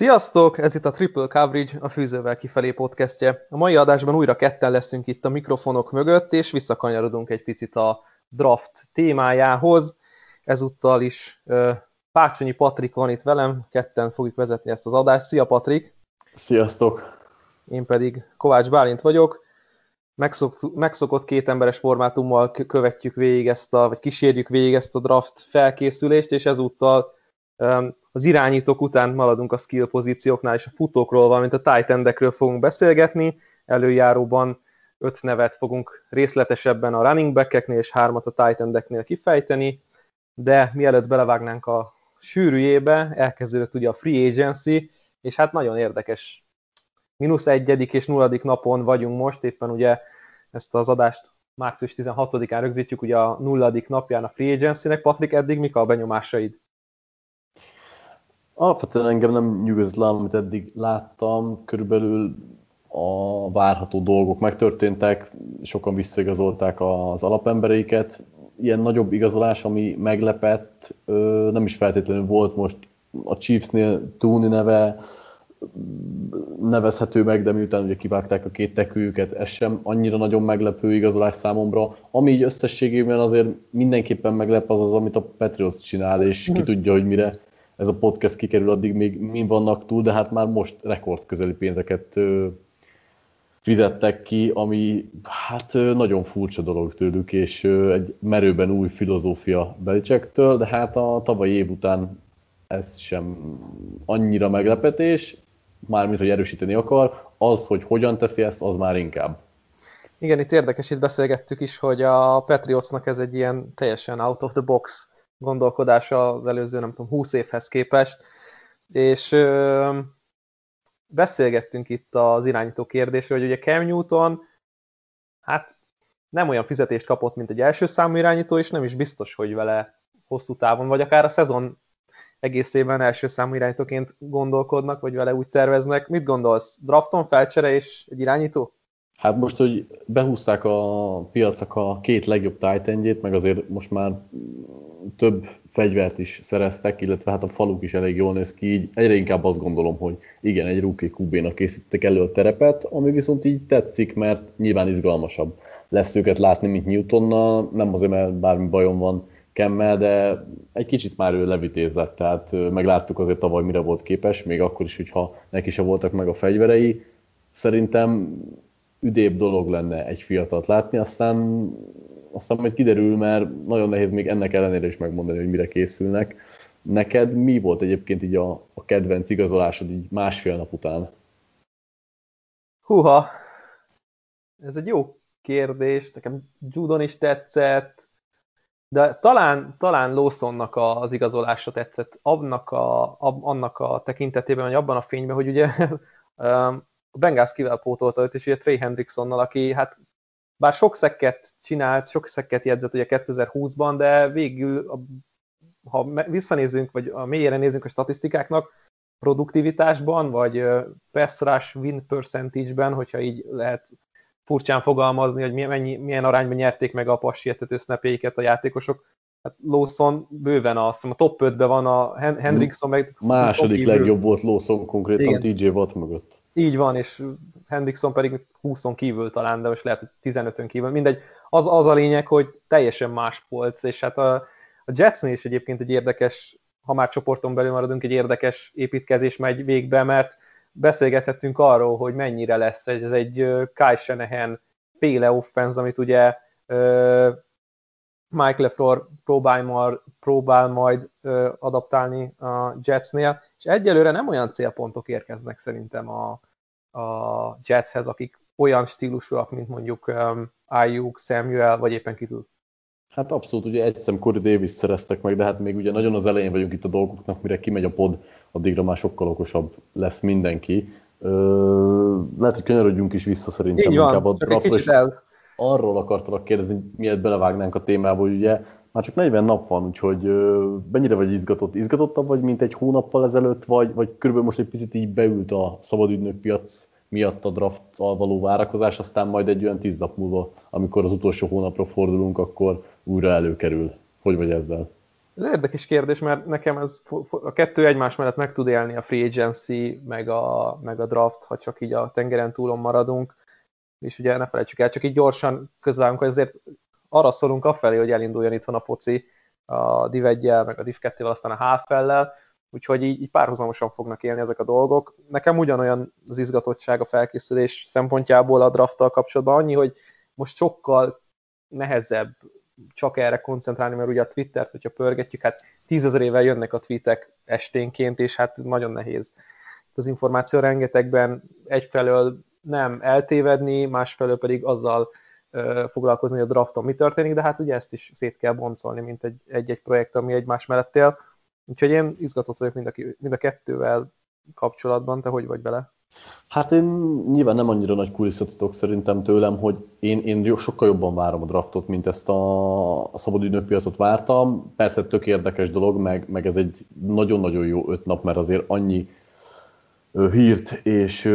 Sziasztok! Ez itt a Triple Coverage, a Fűzővel kifelé podcastje. A mai adásban újra ketten leszünk itt a mikrofonok mögött, és visszakanyarodunk egy picit a draft témájához. Ezúttal is Pácsonyi Patrik van itt velem, ketten fogjuk vezetni ezt az adást. Szia Patrik! Sziasztok! Én pedig Kovács Bálint vagyok. Megszok, megszokott két emberes formátummal követjük végig ezt a, vagy kísérjük végig ezt a draft felkészülést, és ezúttal az irányítók után maradunk a skill pozícióknál, és a futókról, valamint a tight fogunk beszélgetni. Előjáróban öt nevet fogunk részletesebben a running backeknél és hármat a tight endeknél kifejteni, de mielőtt belevágnánk a sűrűjébe, elkezdődött ugye a free agency, és hát nagyon érdekes. Minusz egyedik és nulladik napon vagyunk most, éppen ugye ezt az adást március 16-án rögzítjük, ugye a nulladik napján a free agency-nek. Patrik, eddig mik a benyomásaid? Alapvetően engem nem nyugodt le, amit eddig láttam. Körülbelül a várható dolgok megtörténtek, sokan visszaigazolták az alapembereiket. Ilyen nagyobb igazolás, ami meglepett, nem is feltétlenül volt most a Chiefsnél Tooney neve, nevezhető meg, de miután ugye kivágták a két tekőjüket, ez sem annyira nagyon meglepő igazolás számomra. Ami így összességében azért mindenképpen meglep az az, amit a Patriots csinál, és ki mhm. tudja, hogy mire ez a podcast kikerül, addig még mi vannak túl, de hát már most rekord közeli pénzeket fizettek ki, ami hát nagyon furcsa dolog tőlük, és egy merőben új filozófia Belicsektől, de hát a tavalyi év után ez sem annyira meglepetés, mármint, hogy erősíteni akar, az, hogy hogyan teszi ezt, az már inkább. Igen, itt érdekes, itt beszélgettük is, hogy a Patriotsnak ez egy ilyen teljesen out of the box gondolkodása az előző, nem tudom, 20 évhez képest, és ö, beszélgettünk itt az irányító kérdésről, hogy ugye Cam Newton, hát nem olyan fizetést kapott, mint egy első számú irányító, és nem is biztos, hogy vele hosszú távon, vagy akár a szezon egészében első számú irányítóként gondolkodnak, vagy vele úgy terveznek. Mit gondolsz? Drafton felcsere és egy irányító? Hát most, hogy behúzták a piacnak a két legjobb tight meg azért most már több fegyvert is szereztek, illetve hát a faluk is elég jól néz ki, így egyre inkább azt gondolom, hogy igen, egy rookie QB-nak készítettek elő a terepet, ami viszont így tetszik, mert nyilván izgalmasabb lesz őket látni, mint Newtonnal, nem azért, mert bármi bajom van Kemmel, de egy kicsit már ő levitézett, tehát megláttuk azért tavaly mire volt képes, még akkor is, hogyha neki se voltak meg a fegyverei. Szerintem üdébb dolog lenne egy fiatalt látni, aztán, aztán majd kiderül, mert nagyon nehéz még ennek ellenére is megmondani, hogy mire készülnek. Neked mi volt egyébként így a, a kedvenc igazolásod így másfél nap után? Húha, ez egy jó kérdés, nekem Judon is tetszett, de talán, talán Lawsonnak az igazolása tetszett annak a, annak a tekintetében, vagy abban a fényben, hogy ugye a Bengals kivel pótolta őt, és ugye Trey Hendricksonnal, aki hát bár sok szekket csinált, sok szekket jegyzett ugye 2020-ban, de végül, ha visszanézünk, vagy a mélyére nézünk a statisztikáknak, produktivitásban, vagy pass rush win percentage-ben, hogyha így lehet furcsán fogalmazni, hogy mennyi, milyen arányban nyerték meg a passietető snapjeiket a játékosok. Hát Lawson bőven a, a top 5-ben van, a Hendrickson meg... Második legjobb volt Lawson konkrétan Igen. TJ Watt mögött. Így van, és Hendrickson pedig 20 kívül talán, de most lehet, hogy 15-ön kívül. Mindegy, az, az a lényeg, hogy teljesen más polc, és hát a, a Jetsnél is egyébként egy érdekes, ha már csoporton belül maradunk, egy érdekes építkezés megy végbe, mert beszélgethettünk arról, hogy mennyire lesz ez egy Kai Shanahan féle offense, amit ugye Mike LeFleur próbál próbál majd adaptálni a Jetsnél, és egyelőre nem olyan célpontok érkeznek szerintem a, a Jetshez, akik olyan stílusúak, mint mondjuk um, Ayuk, Samuel, vagy éppen kitül. Hát abszolút, ugye egy szem Corey Davis szereztek meg, de hát még ugye nagyon az elején vagyunk itt a dolgoknak, mire kimegy a pod, addigra már sokkal okosabb lesz mindenki. Ö, lehet, hogy kanyarodjunk is vissza szerintem Így van, inkább a draftra, el. arról akartalak kérdezni, miért belevágnánk a témába, hogy ugye már csak 40 nap van, úgyhogy mennyire vagy izgatott? Izgatottabb vagy, mint egy hónappal ezelőtt, vagy, vagy körülbelül most egy picit így beült a szabadügynök piac miatt a drafttal való várakozás, aztán majd egy olyan tíz nap múlva, amikor az utolsó hónapra fordulunk, akkor újra előkerül. Hogy vagy ezzel? Ez érdekes kérdés, mert nekem ez a kettő egymás mellett meg tud élni a free agency, meg a, meg a draft, ha csak így a tengeren túlon maradunk. És ugye ne felejtsük el, csak így gyorsan közvágunk, hogy azért arra szólunk afelé, hogy elinduljon itthon a foci a Div 1 meg a Div 2 aztán a HFL-lel, úgyhogy így, így párhuzamosan fognak élni ezek a dolgok. Nekem ugyanolyan az izgatottság a felkészülés szempontjából a drafttal kapcsolatban, annyi, hogy most sokkal nehezebb csak erre koncentrálni, mert ugye a Twittert, hogyha pörgetjük, hát tízezerével jönnek a tweetek esténként, és hát nagyon nehéz. Az információ rengetegben egyfelől nem eltévedni, másfelől pedig azzal foglalkozni, hogy a drafton mi történik, de hát ugye ezt is szét kell boncolni, mint egy-egy projekt, ami egymás mellett él. Úgyhogy én izgatott vagyok mind a, mind a kettővel kapcsolatban, te hogy vagy bele? Hát én nyilván nem annyira nagy kulisszatotok szerintem tőlem, hogy én, én sokkal jobban várom a draftot, mint ezt a, a szabad piacot vártam. Persze tök érdekes dolog, meg, meg ez egy nagyon-nagyon jó öt nap, mert azért annyi hírt és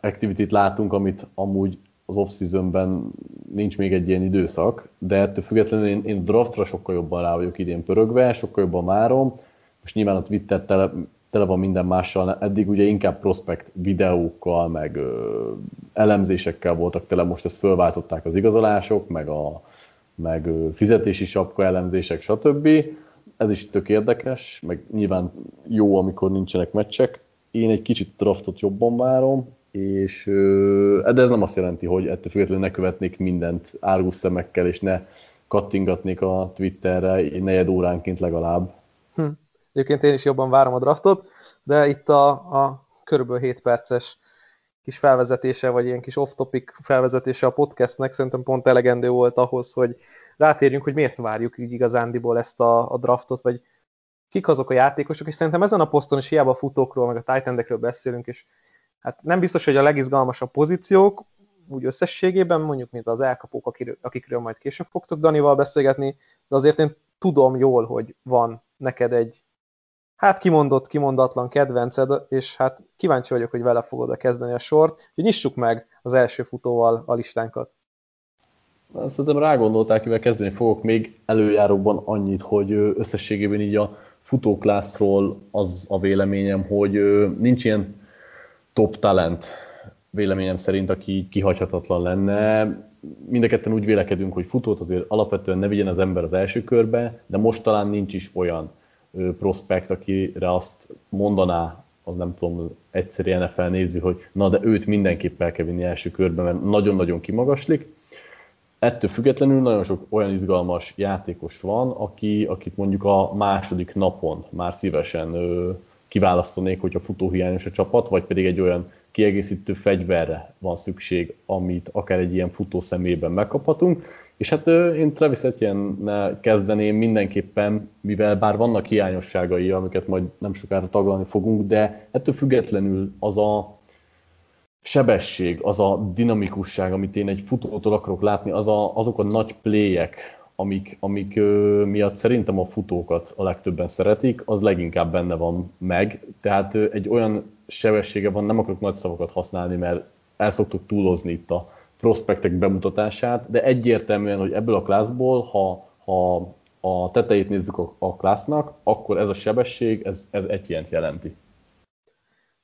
activity látunk, amit amúgy az off-seasonben nincs még egy ilyen időszak, de ettől függetlenül én, én draftra sokkal jobban rá vagyok idén pörögve, sokkal jobban várom. Most nyilván a Twitter tele, tele van minden mással, eddig ugye inkább prospekt videókkal, meg ö, elemzésekkel voltak tele, most ezt fölváltották az igazolások, meg a meg ö, fizetési sapka elemzések, stb. Ez is tök érdekes, meg nyilván jó, amikor nincsenek meccsek. Én egy kicsit draftot jobban várom, és de ez nem azt jelenti, hogy ettől függetlenül ne követnék mindent árgus szemekkel, és ne kattingatnék a Twitterre negyed óránként legalább. Hm. Egyébként én is jobban várom a draftot, de itt a, a körülbelül 7 perces kis felvezetése, vagy ilyen kis off-topic felvezetése a podcastnek szerintem pont elegendő volt ahhoz, hogy rátérjünk, hogy miért várjuk így igazándiból ezt a, a draftot, vagy kik azok a játékosok, és szerintem ezen a poszton is hiába a futókról, meg a tight beszélünk, és hát nem biztos, hogy a legizgalmasabb pozíciók, úgy összességében, mondjuk, mint az elkapók, akikről, majd később fogtok Danival beszélgetni, de azért én tudom jól, hogy van neked egy hát kimondott, kimondatlan kedvenced, és hát kíváncsi vagyok, hogy vele fogod -e kezdeni a sort, hogy nyissuk meg az első futóval a listánkat. Szerintem rágondolták, mivel kezdeni fogok még előjáróban annyit, hogy összességében így a futóklászról az a véleményem, hogy nincs ilyen top talent véleményem szerint, aki kihagyhatatlan lenne. Mind a ketten úgy vélekedünk, hogy futót azért alapvetően ne vigyen az ember az első körbe, de most talán nincs is olyan prospekt, akire azt mondaná, az nem tudom, egyszerű NFL nézi, hogy na de őt mindenképp el kell vinni első körbe, mert nagyon-nagyon kimagaslik. Ettől függetlenül nagyon sok olyan izgalmas játékos van, aki, akit mondjuk a második napon már szívesen ö, kiválasztanék, hogyha futóhiányos a csapat, vagy pedig egy olyan kiegészítő fegyverre van szükség, amit akár egy ilyen futó szemében megkaphatunk. És hát én Travis etienne kezdeném mindenképpen, mivel bár vannak hiányosságai, amiket majd nem sokára taglalni fogunk, de ettől függetlenül az a sebesség, az a dinamikusság, amit én egy futótól akarok látni, az a, azok a nagy pléjek, amik, amik ö, miatt szerintem a futókat a legtöbben szeretik, az leginkább benne van meg. Tehát ö, egy olyan sebessége van, nem akarok nagy szavakat használni, mert el szoktuk túlozni itt a prospektek bemutatását, de egyértelműen, hogy ebből a klászból, ha, ha a tetejét nézzük a, a klásznak, akkor ez a sebesség, ez, ez egy ilyent jelenti.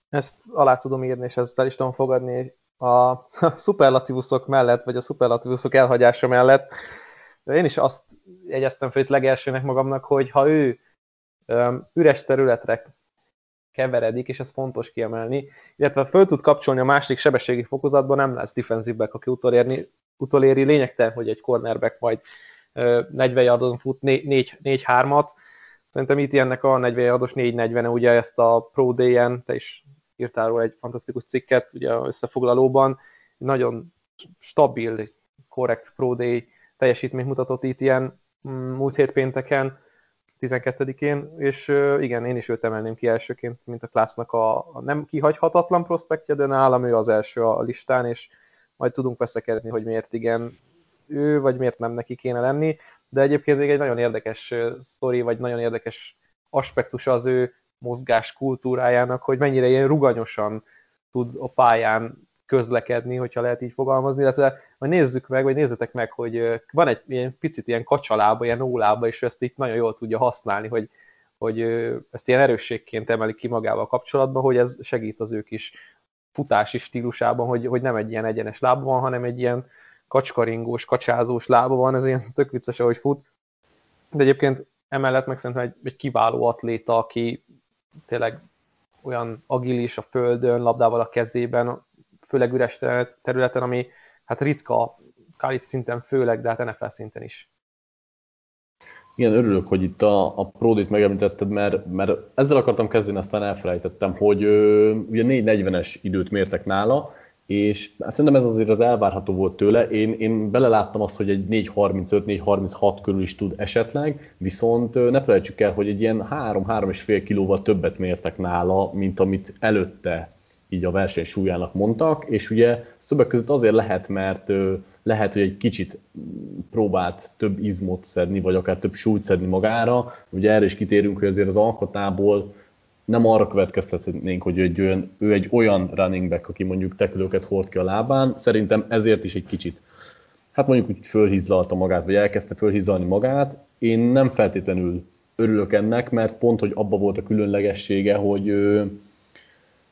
Ezt alá tudom írni, és ezt el is tudom fogadni a szuperlatívuszok mellett, vagy a szuperlatívuszok elhagyása mellett de én is azt jegyeztem fel itt legelsőnek magamnak, hogy ha ő üres területre keveredik, és ez fontos kiemelni, illetve föl tud kapcsolni a másik sebességi fokozatban, nem lesz defensive back, aki utolérni, utoléri. Lényegtelen, hogy egy cornerback majd uh, 40 yardon fut 4-3-at. Szerintem itt ennek a 40 yardos 4-40-e, ugye ezt a Pro Day-en, te is írtál róla egy fantasztikus cikket, ugye összefoglalóban, nagyon stabil, korrekt Pro Day teljesítményt mutatott itt ilyen mm, múlt hét pénteken, 12-én, és igen, én is őt emelném ki elsőként, mint a klásznak a, nem kihagyhatatlan prospektje, de nálam ő az első a listán, és majd tudunk veszekedni, hogy miért igen ő, vagy miért nem neki kéne lenni, de egyébként még egy nagyon érdekes sztori, vagy nagyon érdekes aspektus az ő mozgás kultúrájának, hogy mennyire ilyen ruganyosan tud a pályán közlekedni, hogyha lehet így fogalmazni, illetve majd nézzük meg, vagy nézzetek meg, hogy van egy ilyen picit ilyen kacsalába, ilyen ólába, és ezt így nagyon jól tudja használni, hogy, hogy ezt ilyen erősségként emeli ki magával kapcsolatban, hogy ez segít az ő kis futási stílusában, hogy, hogy nem egy ilyen egyenes lába van, hanem egy ilyen kacskaringós, kacsázós lába van, ez ilyen tök vicces, ahogy fut. De egyébként emellett meg szerintem egy, egy kiváló atléta, aki tényleg olyan agilis a földön, labdával a kezében, főleg üres területen, ami hát ritka, college szinten főleg, de hát NFL szinten is. Igen, örülök, hogy itt a, a Prodit megemlítetted, mert, mert ezzel akartam kezdeni, aztán elfelejtettem, hogy ö, ugye 4.40-es időt mértek nála, és hát szerintem ez azért az elvárható volt tőle. Én, én beleláttam azt, hogy egy 4.35-4.36 körül is tud esetleg, viszont ne felejtsük el, hogy egy ilyen 3-3,5 kilóval többet mértek nála, mint amit előtte így a verseny súlyának mondtak, és ugye többek között azért lehet, mert lehet, hogy egy kicsit próbált több izmot szedni, vagy akár több súlyt szedni magára. Ugye erre is kitérünk, hogy azért az alkotából nem arra következtetnénk, hogy ő egy olyan, ő egy olyan running back, aki mondjuk tekülőket hord ki a lábán. Szerintem ezért is egy kicsit, hát mondjuk úgy fölhízlalta magát, vagy elkezdte fölhízlalni magát. Én nem feltétlenül örülök ennek, mert pont, hogy abba volt a különlegessége, hogy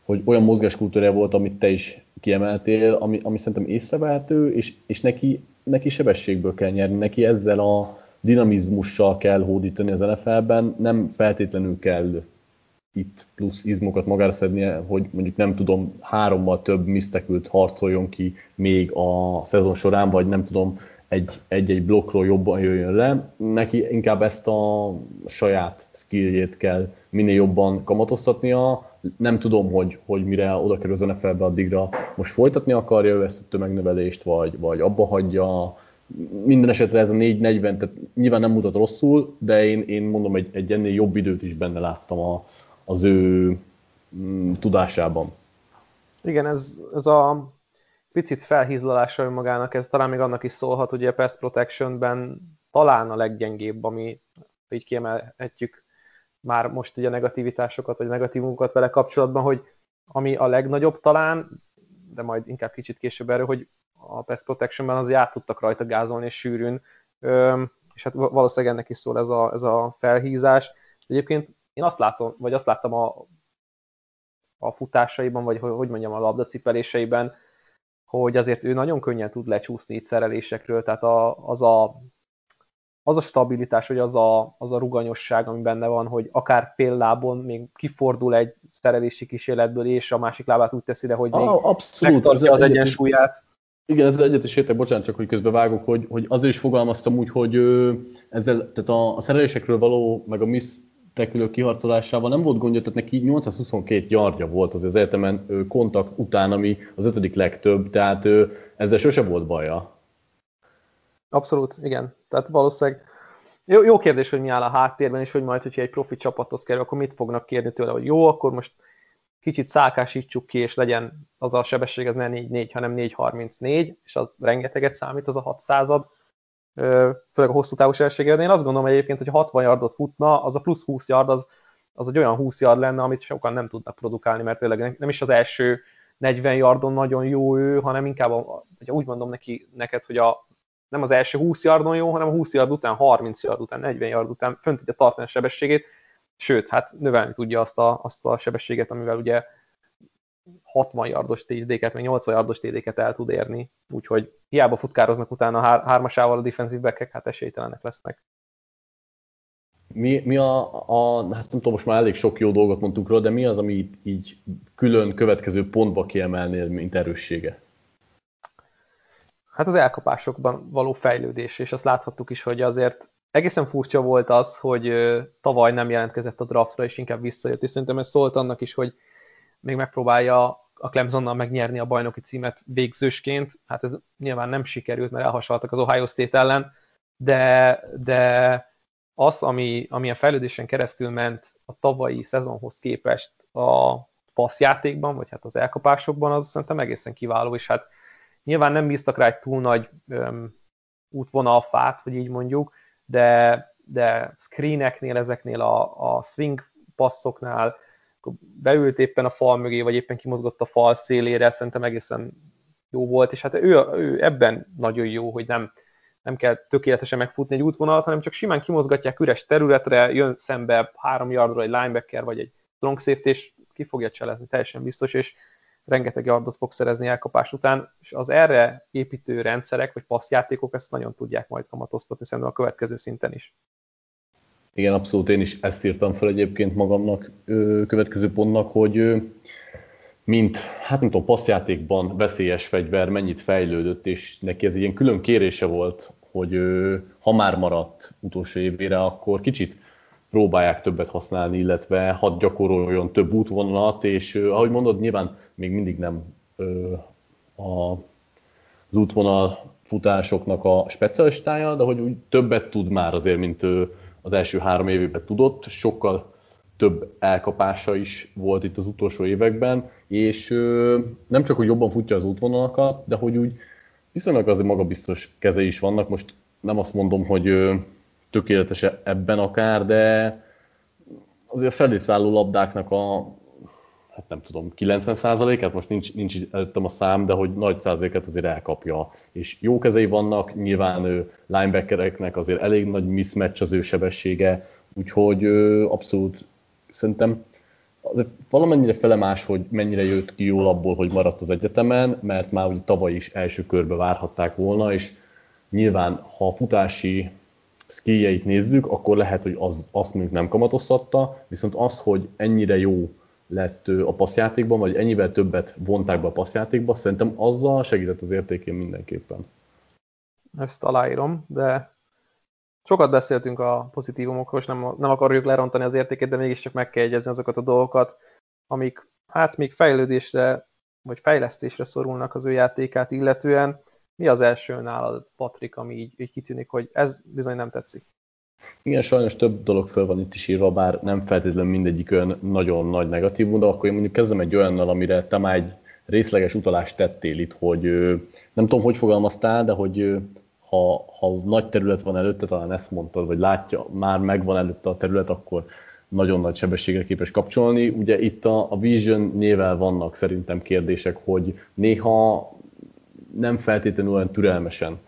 hogy olyan mozgáskultúra volt, amit te is kiemeltél, ami, ami szerintem észrevehető, és, és neki, neki sebességből kell nyerni, neki ezzel a dinamizmussal kell hódítani az NFL-ben, nem feltétlenül kell itt plusz izmokat magára szednie, hogy mondjuk nem tudom, hárommal több misztekült harcoljon ki még a szezon során, vagy nem tudom, egy-egy blokkról jobban jöjjön le. Neki inkább ezt a saját skilljét kell minél jobban kamatoztatnia, nem tudom, hogy, hogy mire oda kerül az NFL-be addigra most folytatni akarja ő ezt a tömegnövelést, vagy, vagy abba hagyja. Minden esetre ez a 4-40, tehát nyilván nem mutat rosszul, de én, én mondom, egy, egy ennél jobb időt is benne láttam a, az ő mm, tudásában. Igen, ez, ez a picit felhízlalása magának, ez talán még annak is szólhat, hogy a Pass Protection-ben talán a leggyengébb, ami így kiemelhetjük már most ugye negativitásokat, vagy negatívumokat vele kapcsolatban, hogy ami a legnagyobb talán, de majd inkább kicsit később erről, hogy a Pest Protection-ben azért át tudtak rajta gázolni és sűrűn, és hát valószínűleg ennek is szól ez a, ez a felhízás. Egyébként én azt látom, vagy azt láttam a, a futásaiban, vagy hogy mondjam, a labdacipeléseiben, hogy azért ő nagyon könnyen tud lecsúszni itt szerelésekről, tehát a, az a az a stabilitás, vagy az a, az a ruganyosság, ami benne van, hogy akár fél lábon még kifordul egy szerelési kísérletből, és a másik lábát úgy teszi le, hogy még ah, abszolút, az, az egyensúlyát. Igen, ezzel egyet is értek, bocsánat, csak hogy közben vágok, hogy, hogy azért is fogalmaztam úgy, hogy ezzel, tehát a, a szerelésekről való, meg a miss tekülő kiharcolásával nem volt gondja, tehát neki 822 yardja volt az, egyetemen kontakt után, ami az ötödik legtöbb, tehát ezzel sose volt baja. Abszolút, igen. Tehát valószínűleg jó, jó kérdés, hogy mi áll a háttérben, és hogy majd, hogyha egy profi csapathoz kerül, akkor mit fognak kérni tőle, hogy jó, akkor most kicsit szálkásítsuk ki, és legyen az a sebesség, az ne 4-4, hanem 4-34, és az rengeteget számít, az a 6 század, főleg a hosszú távú sebességében. Én azt gondolom egyébként, hogy 60 yardot futna, az a plusz 20 yard, az, az egy olyan 20 yard lenne, amit sokan nem tudnak produkálni, mert tényleg nem is az első 40 yardon nagyon jó ő, hanem inkább, a, úgy mondom neki, neked, hogy a nem az első 20 yardon jó, hanem a 20 yard után, 30 yard után, 40 yard után fönn tudja tartani a sebességét, sőt, hát növelni tudja azt a, azt a sebességet, amivel ugye 60 yardos TD-ket, vagy 80 yardos TD-ket el tud érni, úgyhogy hiába futkároznak utána hár, hármasával a defensive back hát esélytelenek lesznek. Mi, mi a, a, hát nem tudom, most már elég sok jó dolgot mondtunk róla, de mi az, ami így, így külön következő pontba kiemelnél, mint erőssége? Hát az elkapásokban való fejlődés, és azt láthattuk is, hogy azért egészen furcsa volt az, hogy tavaly nem jelentkezett a draftra, és inkább visszajött, és szerintem ez szólt annak is, hogy még megpróbálja a Clemsonnal megnyerni a bajnoki címet végzősként. Hát ez nyilván nem sikerült, mert elhasaltak az Ohio State ellen, de, de az, ami, ami a fejlődésen keresztül ment a tavalyi szezonhoz képest a passzjátékban, vagy hát az elkapásokban, az szerintem egészen kiváló, és hát Nyilván nem bíztak rá egy túl nagy um, útvonalfát, hogy így mondjuk, de, de screeneknél, ezeknél a, a swing passzoknál, beült éppen a fal mögé, vagy éppen kimozgott a fal szélére, szerintem egészen jó volt, és hát ő, ő ebben nagyon jó, hogy nem, nem kell tökéletesen megfutni egy útvonalat, hanem csak simán kimozgatják üres területre, jön szembe három yardról egy linebacker, vagy egy strong safety, és ki fogja cselezni, teljesen biztos, és rengeteg yardot fog szerezni elkapás után, és az erre építő rendszerek, vagy passzjátékok ezt nagyon tudják majd kamatoztatni szerintem a következő szinten is. Igen, abszolút én is ezt írtam fel egyébként magamnak következő pontnak, hogy mint, hát nem tudom, passzjátékban veszélyes fegyver mennyit fejlődött, és neki ez ilyen külön kérése volt, hogy ha már maradt utolsó évére, akkor kicsit próbálják többet használni, illetve hadd gyakoroljon több útvonalat, és ahogy mondod, nyilván még mindig nem a, az útvonal futásoknak a specialistája, de hogy úgy többet tud már azért, mint az első három évében tudott, sokkal több elkapása is volt itt az utolsó években, és nem csak, hogy jobban futja az útvonalakat, de hogy úgy viszonylag azért magabiztos keze is vannak. Most nem azt mondom, hogy tökéletes ebben akár, de azért felvészálló labdáknak a hát nem tudom, 90%-át, most nincs, nincs előttem a szám, de hogy nagy százaléket azért elkapja. És jó kezei vannak, nyilván ő linebackereknek azért elég nagy mismatch az ő sebessége, úgyhogy abszolút szerintem azért valamennyire felemás, hogy mennyire jött ki jól abból, hogy maradt az egyetemen, mert már ugye tavaly is első körbe várhatták volna, és nyilván, ha a futási skilljeit nézzük, akkor lehet, hogy az, azt mondjuk nem kamatoztatta, viszont az, hogy ennyire jó lett a passzjátékban, vagy ennyivel többet vonták be a passzjátékba, szerintem azzal segített az értékén mindenképpen. Ezt aláírom, de sokat beszéltünk a pozitívumokról, és nem, nem akarjuk lerontani az értékét, de mégiscsak meg kell egyezni azokat a dolgokat, amik hát még fejlődésre, vagy fejlesztésre szorulnak az ő játékát illetően. Mi az első nálad, Patrik, ami így, így kitűnik, hogy ez bizony nem tetszik? Igen, sajnos több dolog föl van itt is írva, bár nem feltétlenül mindegyik olyan nagyon nagy negatívum, de akkor én mondjuk kezdem egy olyannal, amire te már egy részleges utalást tettél itt, hogy nem tudom, hogy fogalmaztál, de hogy ha, ha nagy terület van előtte, talán ezt mondtad, vagy látja, már megvan előtte a terület, akkor nagyon nagy sebességre képes kapcsolni. Ugye itt a, a Vision nével vannak szerintem kérdések, hogy néha nem feltétlenül olyan türelmesen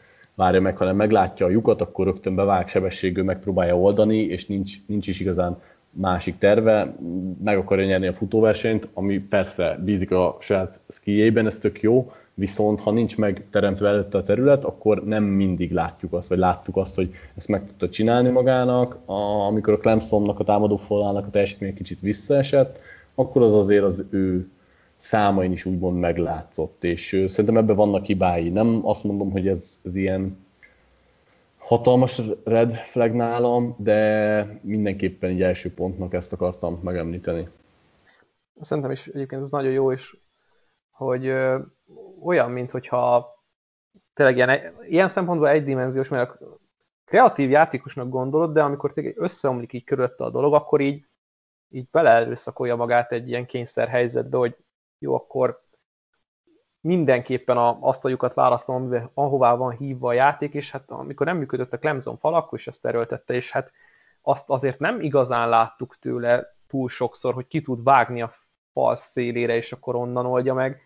várja meg, hanem meglátja a lyukat, akkor rögtön bevág sebességű, megpróbálja oldani, és nincs, nincs is igazán másik terve, meg akarja nyerni a futóversenyt, ami persze bízik a saját skijében, ez tök jó, viszont ha nincs meg teremtve előtte a terület, akkor nem mindig látjuk azt, vagy láttuk azt, hogy ezt meg tudta csinálni magának. A, amikor a Clemsonnak, a támadó falának a teljesítmény kicsit visszaesett, akkor az azért az ő számain is úgymond meglátszott, és szerintem ebben vannak hibái. Nem azt mondom, hogy ez, ez ilyen hatalmas red flag nálam, de mindenképpen egy első pontnak ezt akartam megemlíteni. Szerintem is egyébként ez nagyon jó, és hogy ö, olyan, mint hogyha tényleg ilyen, ilyen szempontból egydimenziós, mert kreatív játékosnak gondolod, de amikor tényleg összeomlik így körülötte a dolog, akkor így, így beleerőszakolja magát egy ilyen kényszer helyzetbe, hogy jó, akkor mindenképpen a, azt a lyukat választom, ahová van hívva a játék, és hát amikor nem működött a Clemson fal, akkor is ezt erőltette, és hát azt azért nem igazán láttuk tőle túl sokszor, hogy ki tud vágni a fal szélére, és akkor onnan oldja meg.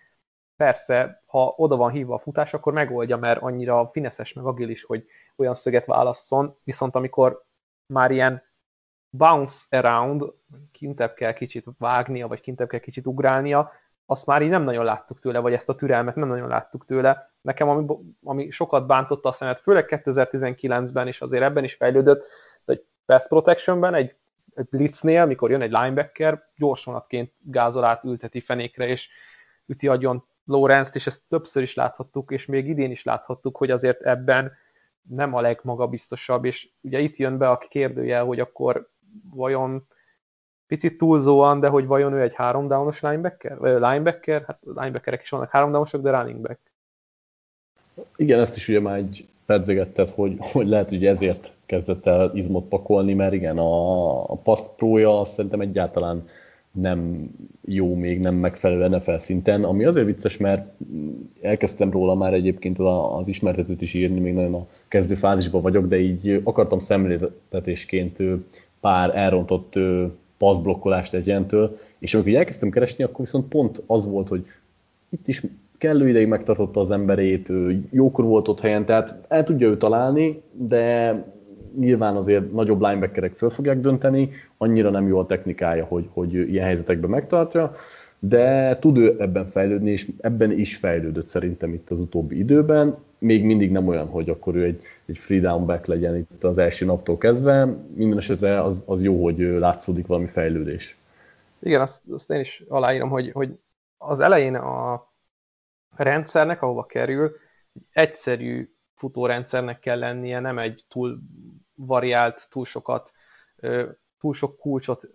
Persze, ha oda van hívva a futás, akkor megoldja, mert annyira fineszes meg agilis, hogy olyan szöget válasszon, viszont amikor már ilyen bounce around, kintebb kell kicsit vágnia, vagy kintebb kell kicsit ugrálnia, azt már így nem nagyon láttuk tőle, vagy ezt a türelmet nem nagyon láttuk tőle. Nekem ami, ami sokat bántotta a szemet, főleg 2019-ben is azért ebben is fejlődött, egy pass protectionben, egy, egy blitznél, amikor jön egy linebacker, gyorsonatként gázol át, ülteti fenékre, és üti agyon Lawrence-t, és ezt többször is láthattuk, és még idén is láthattuk, hogy azért ebben nem a legmagabiztosabb, és ugye itt jön be a kérdője, hogy akkor vajon picit túlzóan, de hogy vajon ő egy három downos linebacker? Vagy linebacker? Hát linebackerek is vannak három downosok, de running back. Igen, ezt is ugye már egy pedzegetted, hogy, hogy lehet, hogy ezért kezdett el izmot pakolni, mert igen, a, a pass prója szerintem egyáltalán nem jó még, nem megfelelő NFL szinten, ami azért vicces, mert elkezdtem róla már egyébként az ismertetőt is írni, még nagyon a kezdő fázisban vagyok, de így akartam szemléltetésként pár elrontott passzblokkolást egyentől, és amikor elkezdtem keresni, akkor viszont pont az volt, hogy itt is kellő ideig megtartotta az emberét, jókor volt ott helyen, tehát el tudja ő találni, de nyilván azért nagyobb linebackerek föl fogják dönteni, annyira nem jó a technikája, hogy, hogy ilyen helyzetekben megtartja, de tud ő ebben fejlődni, és ebben is fejlődött szerintem itt az utóbbi időben. Még mindig nem olyan, hogy akkor ő egy, egy free down back legyen itt az első naptól kezdve. Minden esetre az, az jó, hogy látszódik valami fejlődés. Igen, azt, azt én is aláírom, hogy, hogy az elején a rendszernek, ahova kerül, egy egyszerű futórendszernek kell lennie, nem egy túl variált, túl sokat, túl sok kulcsot,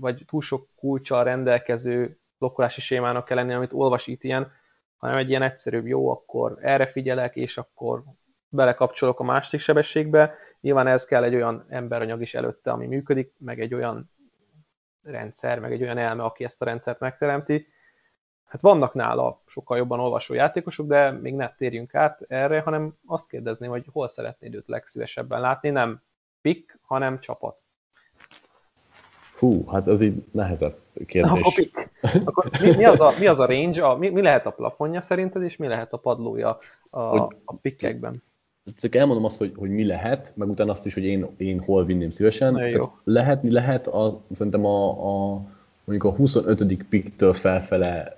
vagy túl sok kulcsal rendelkező blokkolási sémának kell lennie, amit olvasít ilyen, hanem egy ilyen egyszerűbb, jó, akkor erre figyelek, és akkor belekapcsolok a másik sebességbe. Nyilván ez kell egy olyan emberanyag is előtte, ami működik, meg egy olyan rendszer, meg egy olyan elme, aki ezt a rendszert megteremti. Hát vannak nála sokkal jobban olvasó játékosok, de még ne térjünk át erre, hanem azt kérdezni, hogy hol szeretnéd őt legszívesebben látni, nem pick, hanem csapat. Hú, hát ez így nehezebb kérdés. Akkor, pick. Akkor mi, mi, az a, mi az a range, a, mi, mi lehet a plafonja szerinted, és mi lehet a padlója a, hogy, a pickekben? Csak elmondom azt, hogy, hogy mi lehet, meg utána azt is, hogy én, én hol vinném szívesen. Tehát lehet, mi lehet, a, szerintem a, a, mondjuk a 25. picktől felfele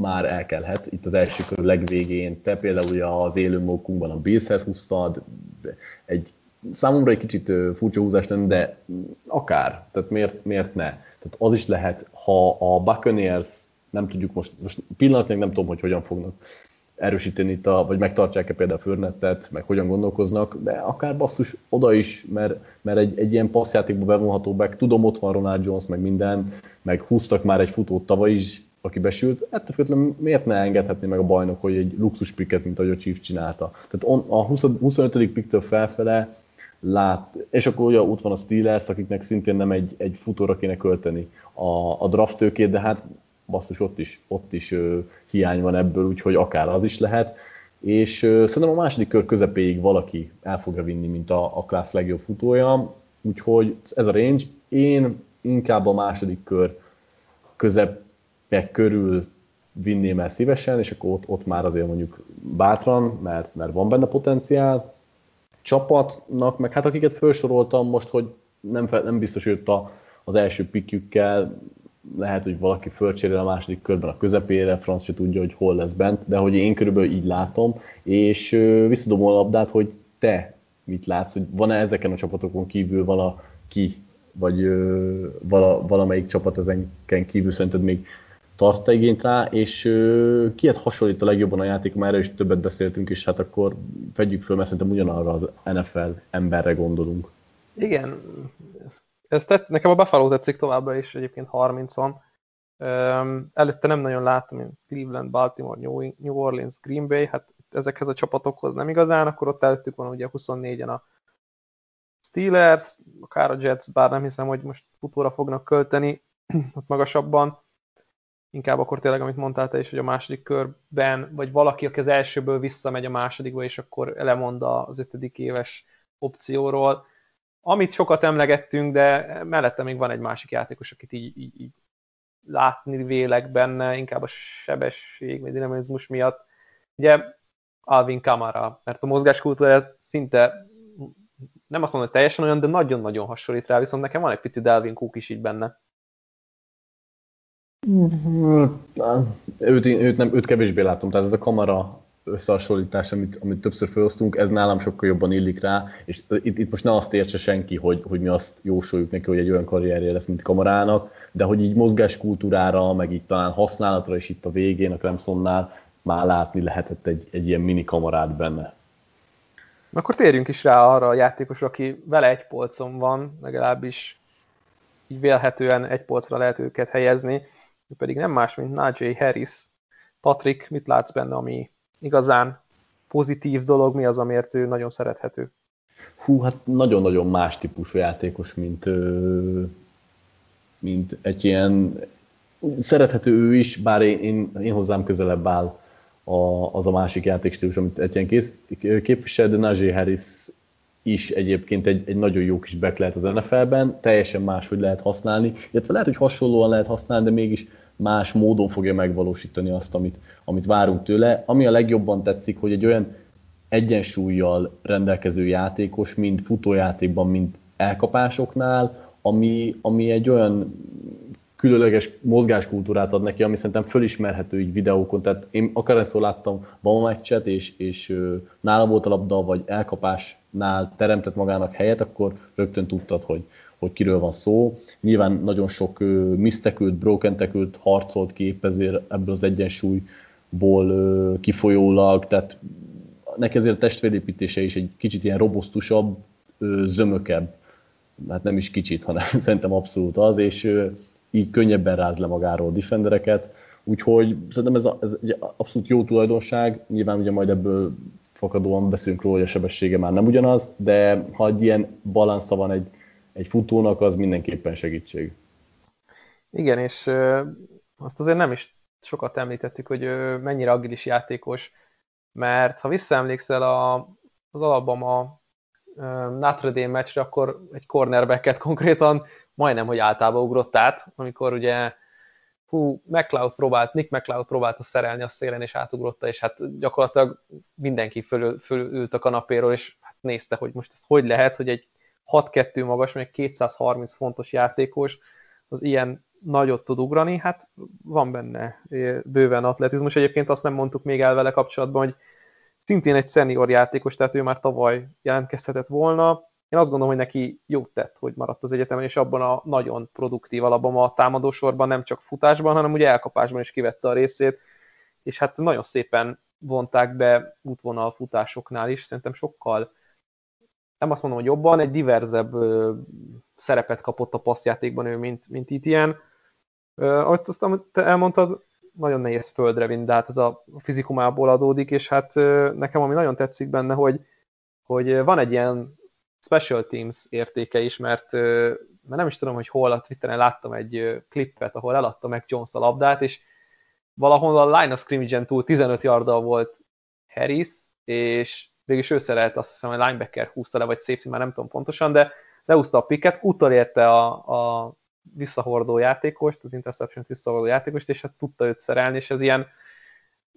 már elkelhet. Itt az első kör legvégén, te például az élő mókunkban a Billshez húztad, egy számomra egy kicsit furcsa húzás lenne, de akár, tehát miért, miért ne? Tehát az is lehet, ha a Buccaneers, nem tudjuk most, most pillanatnyilag nem tudom, hogy hogyan fognak erősíteni itt, a, vagy megtartják-e például Förnettet, meg hogyan gondolkoznak, de akár basszus oda is, mert, mert egy, egy ilyen passzjátékba bevonható back, tudom, ott van Ronald Jones, meg minden, meg húztak már egy futót tavaly is, aki besült, ettől függetlenül miért ne engedhetné meg a bajnok, hogy egy luxus picket, mint ahogy a Chiefs csinálta. Tehát on, a 20, 25. picktől felfele lát, és akkor ugye ott van a Steelers, akiknek szintén nem egy, egy futóra kéne költeni a, a draft de hát basszus, ott is, ott is ö, hiány van ebből, úgyhogy akár az is lehet. És ö, szerintem a második kör közepéig valaki el fogja vinni, mint a, a class legjobb futója, úgyhogy ez a range. Én inkább a második kör közepek körül vinném el szívesen, és akkor ott, ott már azért mondjuk bátran, mert, mert van benne potenciál, csapatnak, meg hát akiket felsoroltam most, hogy nem, nem biztos, hogy a, az első pikjükkel lehet, hogy valaki fölcserél a második körben a közepére, Franz se tudja, hogy hol lesz bent, de hogy én körülbelül így látom, és visszadom a labdát, hogy te mit látsz, hogy van-e ezeken a csapatokon kívül valaki, vagy vala, valamelyik csapat ezeken kívül szerinted még tart igényt rá, és uh, kihez hasonlít a legjobban a játék, már erről is többet beszéltünk, és hát akkor fedjük föl, mert szerintem ugyanarra az NFL emberre gondolunk. Igen, ez tetsz, nekem a Buffalo tetszik továbbra is egyébként 30-on. Um, előtte nem nagyon láttam, mint Cleveland, Baltimore, New Orleans, Green Bay, hát ezekhez a csapatokhoz nem igazán, akkor ott előttük van ugye 24-en a Steelers, akár a Jets, bár nem hiszem, hogy most futóra fognak költeni ott magasabban inkább akkor tényleg, amit mondtál te is, hogy a második körben, vagy valaki, aki az elsőből visszamegy a másodikba, és akkor lemond az ötödik éves opcióról. Amit sokat emlegettünk, de mellette még van egy másik játékos, akit így, így, így látni vélek benne, inkább a sebesség, vagy dinamizmus miatt. Ugye Alvin Kamara, mert a mozgáskultúra szinte nem azt mondom, hogy teljesen olyan, de nagyon-nagyon hasonlít rá, viszont nekem van egy pici Delvin Cook is így benne. Őt, őt, nem, őt kevésbé látom, tehát ez a kamera összehasonlítás, amit, amit többször felhoztunk, ez nálam sokkal jobban illik rá, és itt, itt most ne azt értse senki, hogy, hogy mi azt jósoljuk neki, hogy egy olyan karrierje lesz, mint kamarának, de hogy így mozgáskultúrára, meg így talán használatra is itt a végén a Clemsonnál már látni lehetett egy, egy ilyen mini kamarát benne. Akkor térjünk is rá arra a játékosra, aki vele egy polcon van, legalábbis így vélhetően egy polcra lehet őket helyezni ő pedig nem más, mint Najee Harris. Patrick, mit látsz benne, ami igazán pozitív dolog, mi az, amiért ő nagyon szerethető? Hú, hát nagyon-nagyon más típusú játékos, mint, mint egy ilyen szerethető ő is, bár én, én, én hozzám közelebb áll a, az a másik játékstílus, amit egy ilyen képvisel, de Najee Harris is egyébként egy, egy nagyon jó kis back lehet az NFL-ben, teljesen máshogy lehet használni, illetve lehet, hogy hasonlóan lehet használni, de mégis más módon fogja megvalósítani azt, amit, amit várunk tőle. Ami a legjobban tetszik, hogy egy olyan egyensúlyjal rendelkező játékos, mind futójátékban, mind elkapásoknál, ami, ami egy olyan különleges mozgáskultúrát ad neki, ami szerintem fölismerhető így videókon. Tehát én akárhányszor láttam Bama meccset, és, és nála volt a labda, vagy elkapásnál teremtett magának helyet, akkor rögtön tudtad, hogy, hogy kiről van szó. Nyilván nagyon sok misztekült, broken tekült harcolt ki ezért ebből az egyensúlyból kifolyólag, tehát neki ezért a testvérépítése is egy kicsit ilyen robosztusabb, zömökebb, hát nem is kicsit, hanem szerintem abszolút az, és így könnyebben ráz le magáról defendereket, úgyhogy szerintem ez, a, ez egy abszolút jó tulajdonság, nyilván ugye majd ebből fakadóan beszélünk róla, hogy a sebessége már nem ugyanaz, de ha egy ilyen balansza van egy, egy futónak, az mindenképpen segítség. Igen, és azt azért nem is sokat említettük, hogy mennyire agilis játékos, mert ha visszaemlékszel a, az Alabama Notre Dame meccsre, akkor egy cornerbacket konkrétan majdnem, hogy általában ugrott át, amikor ugye hú, McLeod próbált, Nick McLeod próbálta szerelni a szélen, és átugrotta, és hát gyakorlatilag mindenki fölül, fölült a kanapéról, és hát nézte, hogy most ez hogy lehet, hogy egy 6-2 magas, még 230 fontos játékos, az ilyen nagyot tud ugrani, hát van benne bőven atletizmus. Egyébként azt nem mondtuk még el vele kapcsolatban, hogy szintén egy senior játékos, tehát ő már tavaly jelentkezhetett volna. Én azt gondolom, hogy neki jót tett, hogy maradt az egyetemen, és abban a nagyon produktív alapban a támadósorban, nem csak futásban, hanem ugye elkapásban is kivette a részét, és hát nagyon szépen vonták be útvonal futásoknál is, szerintem sokkal nem azt mondom, hogy jobban, egy diverzebb ö, szerepet kapott a passzjátékban ő, mint, mint itt ilyen. Ö, ahogy azt te elmondtad, nagyon nehéz földre vinni, de hát ez a fizikumából adódik, és hát nekem ami nagyon tetszik benne, hogy, hogy van egy ilyen special teams értéke is, mert, mert nem is tudom, hogy hol a Twitteren láttam egy klippet, ahol eladta meg Jones a labdát, és valahol a line of scrimmage-en túl 15 yarda volt Harris, és végülis ő szerelt, azt hiszem, hogy linebacker húzta le, vagy safety, már nem tudom pontosan, de leúzta a piket, utolérte a, a visszahordó játékost, az interception visszahordó játékost, és hát tudta őt szerelni, és ez ilyen,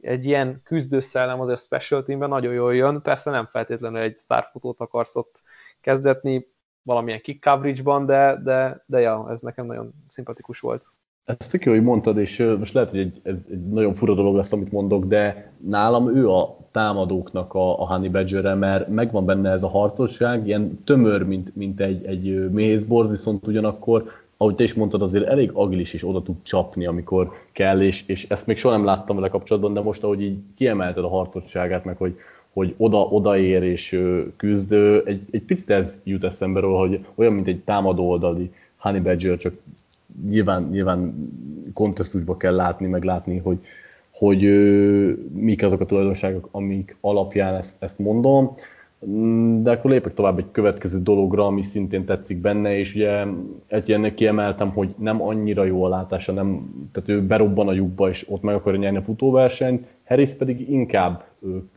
egy ilyen küzdőszellem azért a special teamben nagyon jól jön, persze nem feltétlenül egy sztárfutót akarsz ott kezdetni valamilyen kick coverage-ban, de, de, de ja, ez nekem nagyon szimpatikus volt. Ezt tök jó, hogy mondtad, és most lehet, hogy egy, egy, egy nagyon fura dolog lesz, amit mondok, de nálam ő a támadóknak a, a Honey badger mert megvan benne ez a harcosság, ilyen tömör, mint, mint egy, egy méhészborz, viszont ugyanakkor ahogy te is mondtad, azért elég agilis és oda tud csapni, amikor kell, és, és ezt még soha nem láttam vele kapcsolatban, de most, ahogy így kiemelted a harcosságát, meg hogy, hogy oda, odaér és küzd, egy, egy picit ez jut eszembe róla, hogy olyan, mint egy támadó oldali Honey Badger, csak nyilván, nyilván kontextusba kell látni, meg látni, hogy, hogy mik azok a tulajdonságok, amik alapján ezt, ezt mondom. Mm, de akkor lépek tovább egy következő dologra, ami szintén tetszik benne, és ugye egy ilyennek kiemeltem, hogy nem annyira jó a látása, nem, tehát ő berobban a lyukba, és ott meg akarja nyerni a futóversenyt, Harris pedig inkább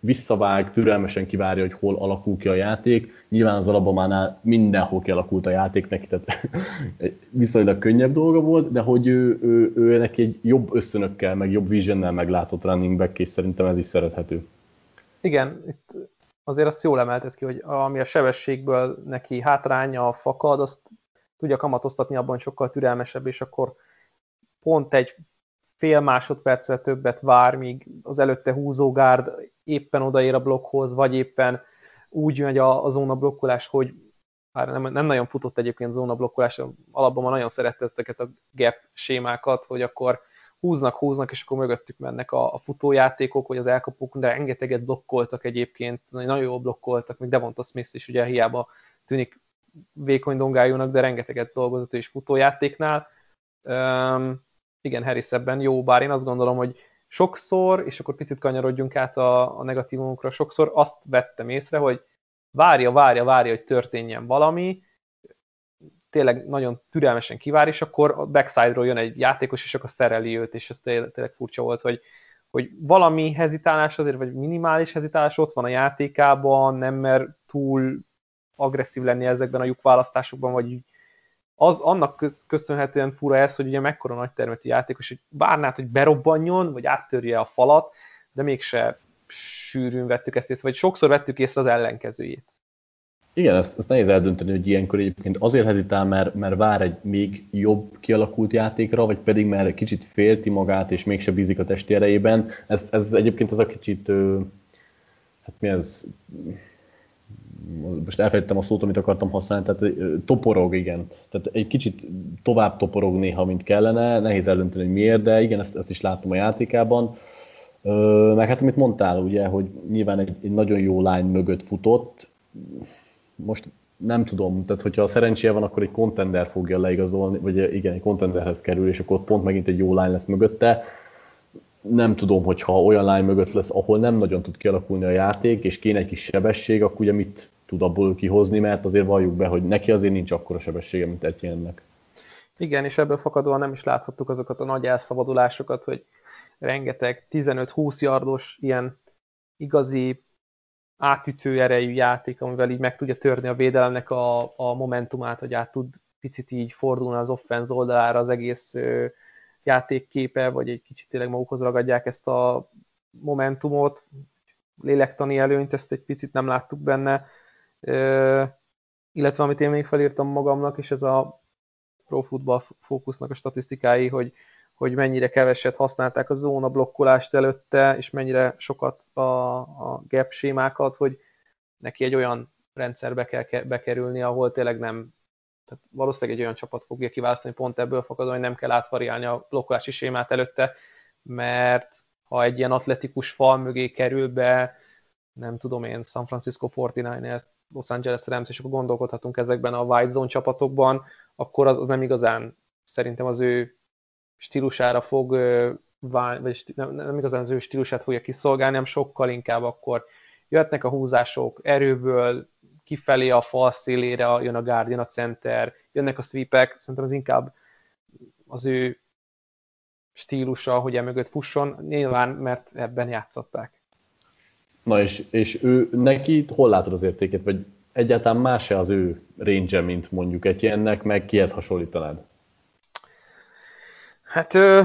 visszavág, türelmesen kivárja, hogy hol alakul ki a játék. Nyilván az Alabamánál mindenhol kialakult a játék neki, tehát viszonylag könnyebb dolga volt, de hogy ő, ő, ő neki egy jobb ösztönökkel, meg jobb visionnel meglátott running back, és szerintem ez is szerethető. Igen, itt azért azt jól emeltet ki, hogy ami a sebességből neki hátránya fakad, azt tudja kamatoztatni abban, sokkal türelmesebb, és akkor pont egy fél másodperccel többet vár, míg az előtte húzó gárd éppen odaér a blokkhoz, vagy éppen úgy megy a, a zóna blokkolás, hogy már nem, nem nagyon futott egyébként zóna blokkolás, alapban nagyon szerette ezeket a gap sémákat, hogy akkor húznak, húznak, és akkor mögöttük mennek a, a futójátékok, vagy az elkapók, de rengeteget blokkoltak egyébként, nagyon jól blokkoltak, még Devonta Smith is ugye hiába tűnik vékony dongájúnak, de rengeteget dolgozott is futójátéknál. Um, igen, Harris ebben jó, bár én azt gondolom, hogy sokszor, és akkor picit kanyarodjunk át a, a negatívumunkra, sokszor azt vettem észre, hogy várja, várja, várja, hogy történjen valami, tényleg nagyon türelmesen kivár, és akkor a backside-ról jön egy játékos, és akkor szereli őt, és ez tényleg furcsa volt, hogy, hogy valami hezitálás azért, vagy minimális hezitálás ott van a játékában, nem mer túl agresszív lenni ezekben a lyukválasztásokban, vagy az annak köszönhetően fura ez, hogy ugye mekkora nagy termetű játékos, hogy várnád, hogy berobbanjon, vagy áttörje a falat, de mégse sűrűn vettük ezt észre, vagy sokszor vettük észre az ellenkezőjét. Igen, ezt, ezt nehéz eldönteni, hogy ilyenkor egyébként azért hezitál, mert, mert vár egy még jobb kialakult játékra, vagy pedig mert kicsit félti magát, és mégse bízik a testi erejében. Ez, ez egyébként az a kicsit, hát mi ez, most elfelejtettem a szót, amit akartam használni, tehát toporog, igen. Tehát egy kicsit tovább toporog néha, mint kellene, nehéz eldönteni, hogy miért, de igen, ezt, ezt is láttam a játékában. Meg hát amit mondtál, ugye, hogy nyilván egy, egy nagyon jó lány mögött futott, most nem tudom, tehát hogyha a szerencséje van, akkor egy contender fogja leigazolni, vagy igen, egy contenderhez kerül, és akkor pont megint egy jó lány lesz mögötte. Nem tudom, hogyha olyan lány mögött lesz, ahol nem nagyon tud kialakulni a játék, és kéne egy kis sebesség, akkor ugye mit tud abból kihozni, mert azért valljuk be, hogy neki azért nincs akkora sebessége, mint Etienne-nek. Igen, és ebből fakadóan nem is láthattuk azokat a nagy elszabadulásokat, hogy rengeteg 15-20 yardos ilyen igazi átütő erejű játék, amivel így meg tudja törni a védelemnek a, a momentumát, hogy át tud picit így fordulni az offense oldalára az egész játékképe, vagy egy kicsit tényleg magukhoz ragadják ezt a momentumot, lélektani előnyt, ezt egy picit nem láttuk benne. Illetve amit én még felírtam magamnak, és ez a Pro Football fókusznak a statisztikái, hogy hogy mennyire keveset használták a zóna blokkolást előtte, és mennyire sokat a, a gap sémákat, hogy neki egy olyan rendszerbe kell bekerülni, ahol tényleg nem, tehát valószínűleg egy olyan csapat fogja kiválasztani pont ebből fakadóan, hogy nem kell átvariálni a blokkolási sémát előtte, mert ha egy ilyen atletikus fal mögé kerül be, nem tudom én, San Francisco 49ers, Los Angeles Rams, és akkor gondolkodhatunk ezekben a white zone csapatokban, akkor az, az nem igazán szerintem az ő stílusára fog vagy nem, nem igazán az ő stílusát fogja kiszolgálni, hanem sokkal inkább akkor jöhetnek a húzások erőből, kifelé a fal szélére jön a guard, jön a center, jönnek a sweepek, szerintem az inkább az ő stílusa, hogy emögött fusson, nyilván, mert ebben játszották. Na és, és ő, neki hol látod az értéket, vagy egyáltalán más-e az ő range mint mondjuk egy ilyennek, meg kihez hasonlítanád? Hát ö,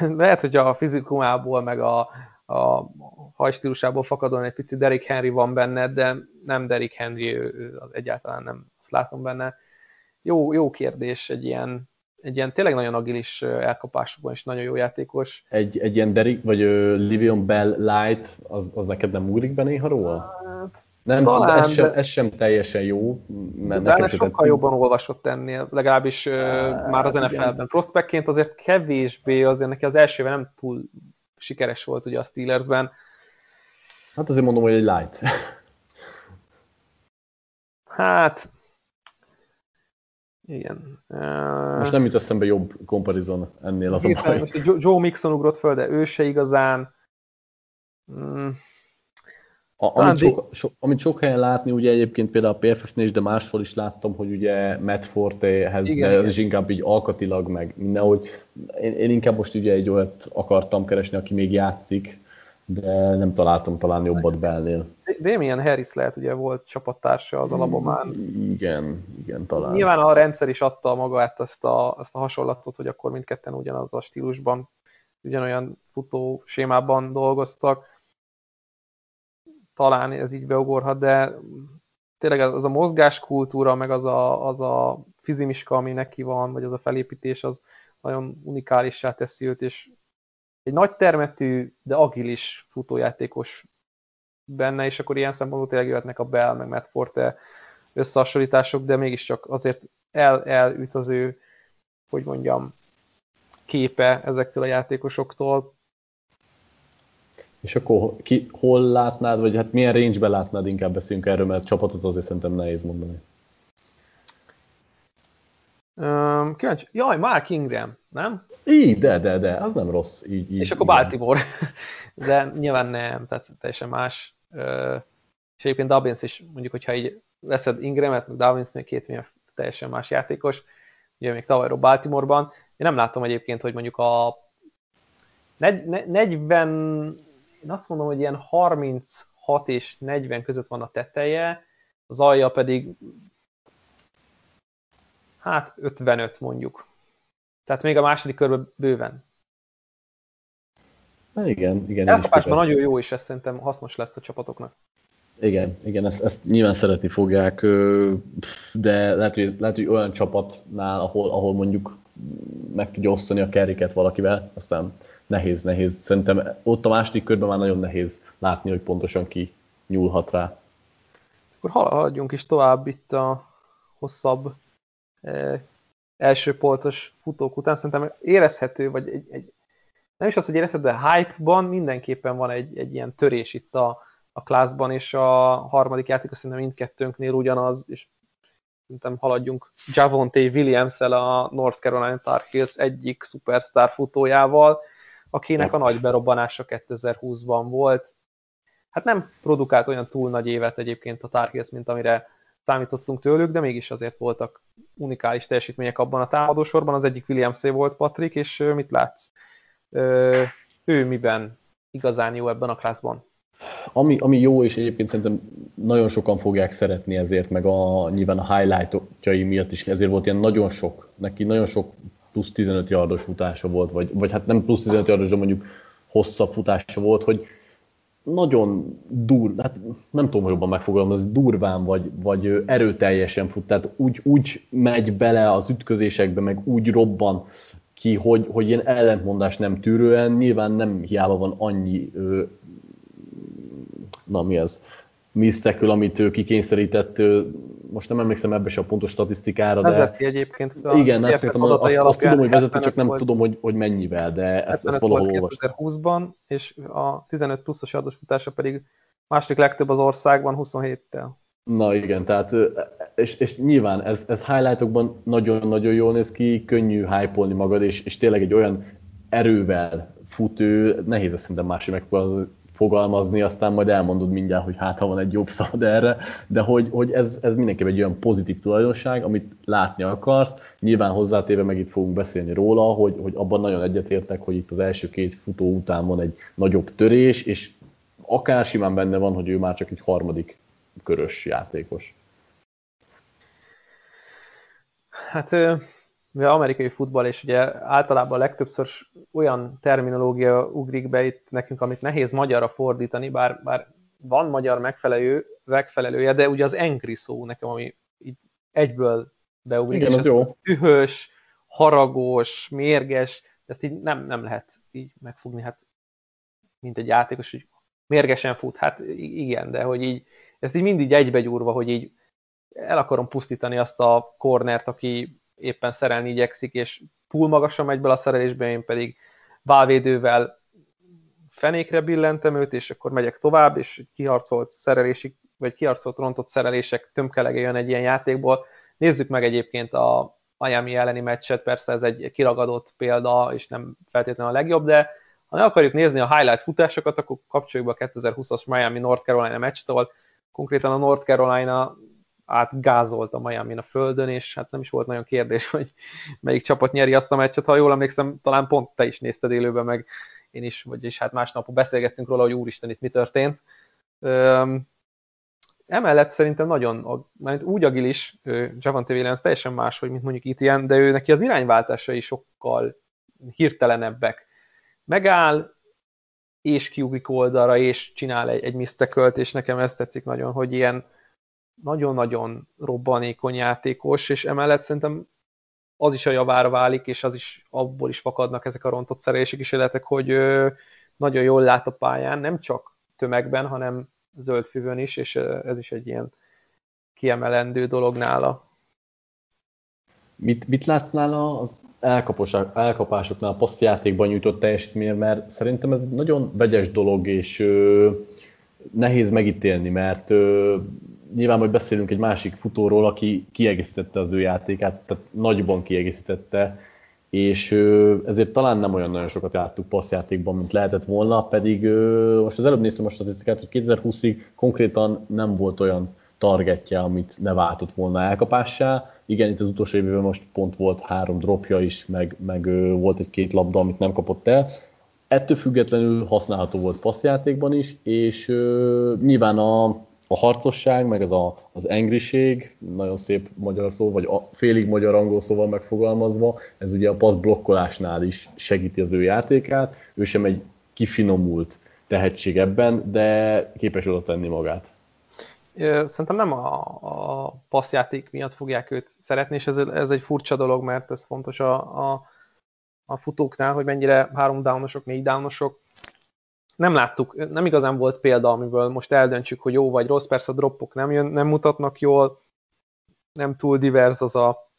lehet, hogy a fizikumából, meg a, a hajstílusából fakadóan egy pici Derrick Henry van benne, de nem Derrick Henry, ő, ő egyáltalán nem azt látom benne. Jó, jó kérdés, egy ilyen, egy ilyen tényleg nagyon agilis elkapásokban is nagyon jó játékos. Egy, egy ilyen Derrick, vagy uh, Livion Bell Light, az, az neked nem úrik be néha róla? Hát, nem, Talán, ez, sem, ez sem teljesen jó. Mert de sokkal tetszik. jobban olvasott ennél, legalábbis uh, már az NFL-ben. Prospektként azért kevésbé, azért neki az első nem túl sikeres volt ugye a Steelersben. Hát azért mondom, hogy egy light. hát, igen. Most nem jut eszembe jobb komparison ennél az a baj. Joe Mixon ugrott föl, de ő se igazán. A, amit, sok, so, amit sok helyen látni, ugye egyébként például a PFF-nél is, de máshol is láttam, hogy ugye Matt Fortehez, igen, is inkább így alkatilag, meg mindenhogy. Én, én inkább most ugye egy olyat akartam keresni, aki még játszik, de nem találtam talán jobbat Bellnél. Damian Harris lehet, ugye volt csapattársa az alabomán. Igen, igen, talán. Nyilván a rendszer is adta magát ezt a, ezt a hasonlatot, hogy akkor mindketten ugyanaz a stílusban, ugyanolyan futó sémában dolgoztak talán ez így beugorhat, de tényleg az a mozgáskultúra, meg az a, az a fizimiska, ami neki van, vagy az a felépítés, az nagyon unikálissá teszi őt, és egy nagy termetű, de agilis futójátékos benne, és akkor ilyen szempontból tényleg jöhetnek a Bell, meg Matt Forte összehasonlítások, de mégiscsak azért el, elüt az ő, hogy mondjam, képe ezektől a játékosoktól. És akkor ki, hol látnád, vagy hát milyen range-ben látnád, inkább beszéljünk erről, mert csapatot azért szerintem nehéz mondani. Um, kíváncsi. Jaj, Mark Ingram, nem? Így, de, de, de, az nem rossz. Így, így, és akkor Baltimore. de nyilván nem, tehát teljesen más. És egyébként Dubbins is, mondjuk, hogyha így veszed Ingramet, meg Dubbins még két milyen teljesen más játékos, ugye még tavalyról Baltimoreban. Én nem látom egyébként, hogy mondjuk a 40 én azt mondom, hogy ilyen 36 és 40 között van a teteje, az alja pedig Hát 55 mondjuk. Tehát még a második körben bőven. Na igen, igen. Elkapásban nagyon jó, és ez szerintem hasznos lesz a csapatoknak. Igen, igen, ezt, ezt nyilván szeretni fogják, de lehet, hogy, lehet, hogy olyan csapatnál, ahol, ahol mondjuk meg tudja osztani a kerriket valakivel, aztán nehéz, nehéz. Szerintem ott a második körben már nagyon nehéz látni, hogy pontosan ki nyúlhat rá. Akkor haladjunk is tovább itt a hosszabb eh, első polcos futók után. Szerintem érezhető, vagy egy, egy nem is az, hogy érezhető, de hype-ban mindenképpen van egy, egy ilyen törés itt a, a klászban, és a harmadik játék szerintem mindkettőnknél ugyanaz, és szerintem haladjunk Javonte Williams-el a North Carolina Tar Heels egyik superstar futójával, akinek a nagy berobbanása 2020-ban volt. Hát nem produkált olyan túl nagy évet egyébként a Tar Heels, mint amire számítottunk tőlük, de mégis azért voltak unikális teljesítmények abban a támadósorban. Az egyik williams volt Patrick, és mit látsz? Ő miben igazán jó ebben a klászban? Ami, ami jó, és egyébként szerintem nagyon sokan fogják szeretni ezért, meg a, nyilván a highlightjai miatt is, ezért volt ilyen nagyon sok, neki nagyon sok plusz 15 yardos futása volt, vagy, vagy hát nem plusz 15 yardos, de mondjuk hosszabb futása volt, hogy nagyon dur, hát nem tudom jobban megfogalmazni, durván vagy, vagy erőteljesen fut, tehát úgy, úgy megy bele az ütközésekbe, meg úgy robban ki, hogy, hogy ilyen ellentmondás nem tűrően, nyilván nem hiába van annyi na mi ez, misztekül, amit ő kikényszerített, most nem emlékszem ebbe se a pontos statisztikára, de... Vezeti egyébként. Igen, azt, hiszem, azt, azt tudom, hogy vezeti, csak nem volt, tudom, hogy, hogy mennyivel, de ezt, ezt valahol olvastam. 2020-ban, és a 15 pluszos adósfutása pedig második legtöbb az országban 27-tel. Na igen, tehát, és, és nyilván ez, ez highlightokban nagyon-nagyon jól néz ki, könnyű hype magad, és, és tényleg egy olyan erővel fut ő, nehéz ezt szerintem másik fogalmazni, aztán majd elmondod mindjárt, hogy hát ha van egy jobb szad erre, de hogy, hogy ez, ez mindenképp egy olyan pozitív tulajdonság, amit látni akarsz. Nyilván hozzátéve meg itt fogunk beszélni róla, hogy, hogy abban nagyon egyetértek, hogy itt az első két futó után van egy nagyobb törés, és akár simán benne van, hogy ő már csak egy harmadik körös játékos. Hát mivel amerikai futball, és ugye általában legtöbbször olyan terminológia ugrik be itt nekünk, amit nehéz magyarra fordítani, bár, bár van magyar megfelelő, megfelelője, de ugye az engri szó nekem, ami így egyből beugrik. Igen, az jó. Ühös, haragos, mérges, ezt így nem, nem lehet így megfogni, hát mint egy játékos, hogy mérgesen fut, hát igen, de hogy így, ezt így mindig egybegyúrva, hogy így el akarom pusztítani azt a cornert, aki éppen szerelni igyekszik, és túl magasan megy bele a szerelésbe, én pedig válvédővel fenékre billentem őt, és akkor megyek tovább, és kiharcolt szerelési, vagy kiharcolt rontott szerelések tömkelege jön egy ilyen játékból. Nézzük meg egyébként a Miami elleni meccset, persze ez egy kiragadott példa, és nem feltétlenül a legjobb, de ha ne akarjuk nézni a highlight futásokat, akkor kapcsoljuk be a 2020-as Miami North Carolina meccstől. Konkrétan a North Carolina átgázolt a Miami a földön, és hát nem is volt nagyon kérdés, hogy melyik csapat nyeri azt a meccset. Ha jól emlékszem, talán pont te is nézted élőben, meg én is, vagyis hát másnap beszélgettünk róla, hogy úristen, itt mi történt. Emellett szerintem nagyon, mert úgy agilis, Javante Williams teljesen más, hogy mint mondjuk itt ilyen, de ő neki az irányváltásai sokkal hirtelenebbek. Megáll, és kiugrik oldalra, és csinál egy, egy misztekölt, és nekem ez tetszik nagyon, hogy ilyen nagyon-nagyon robbanékony játékos, és emellett szerintem az is a javára válik, és az is abból is fakadnak ezek a rontott szerelési kísérletek, hogy nagyon jól lát a pályán, nem csak tömegben, hanem zöld füvön is, és ez is egy ilyen kiemelendő dolog nála. Mit, mit látsz nála az elkapásoknál, a passzjátékban nyújtott teljesítmény, mert szerintem ez egy nagyon vegyes dolog, és ö, nehéz megítélni, mert ö, nyilván majd beszélünk egy másik futóról, aki kiegészítette az ő játékát, tehát nagyban kiegészítette, és ezért talán nem olyan nagyon sokat láttuk passzjátékban, mint lehetett volna, pedig most az előbb néztem a statisztikát, hogy 2020-ig konkrétan nem volt olyan targetje, amit ne váltott volna elkapássá. Igen, itt az utolsó évben most pont volt három dropja is, meg, meg volt egy-két labda, amit nem kapott el. Ettől függetlenül használható volt passzjátékban is, és nyilván a, a harcosság, meg ez a, az engriség, nagyon szép magyar szó, vagy a félig magyar angol szóval megfogalmazva, ez ugye a passz blokkolásnál is segíti az ő játékát, ő sem egy kifinomult tehetség ebben, de képes oda tenni magát. Szerintem nem a, a passzjáték miatt fogják őt szeretni, és ez, ez egy furcsa dolog, mert ez fontos a, a, a futóknál, hogy mennyire három downosok, négy downosok. Nem láttuk, nem igazán volt példa, amiből most eldöntsük, hogy jó vagy rossz, persze a droppok nem, jön, nem mutatnak jól, nem túl divers az a,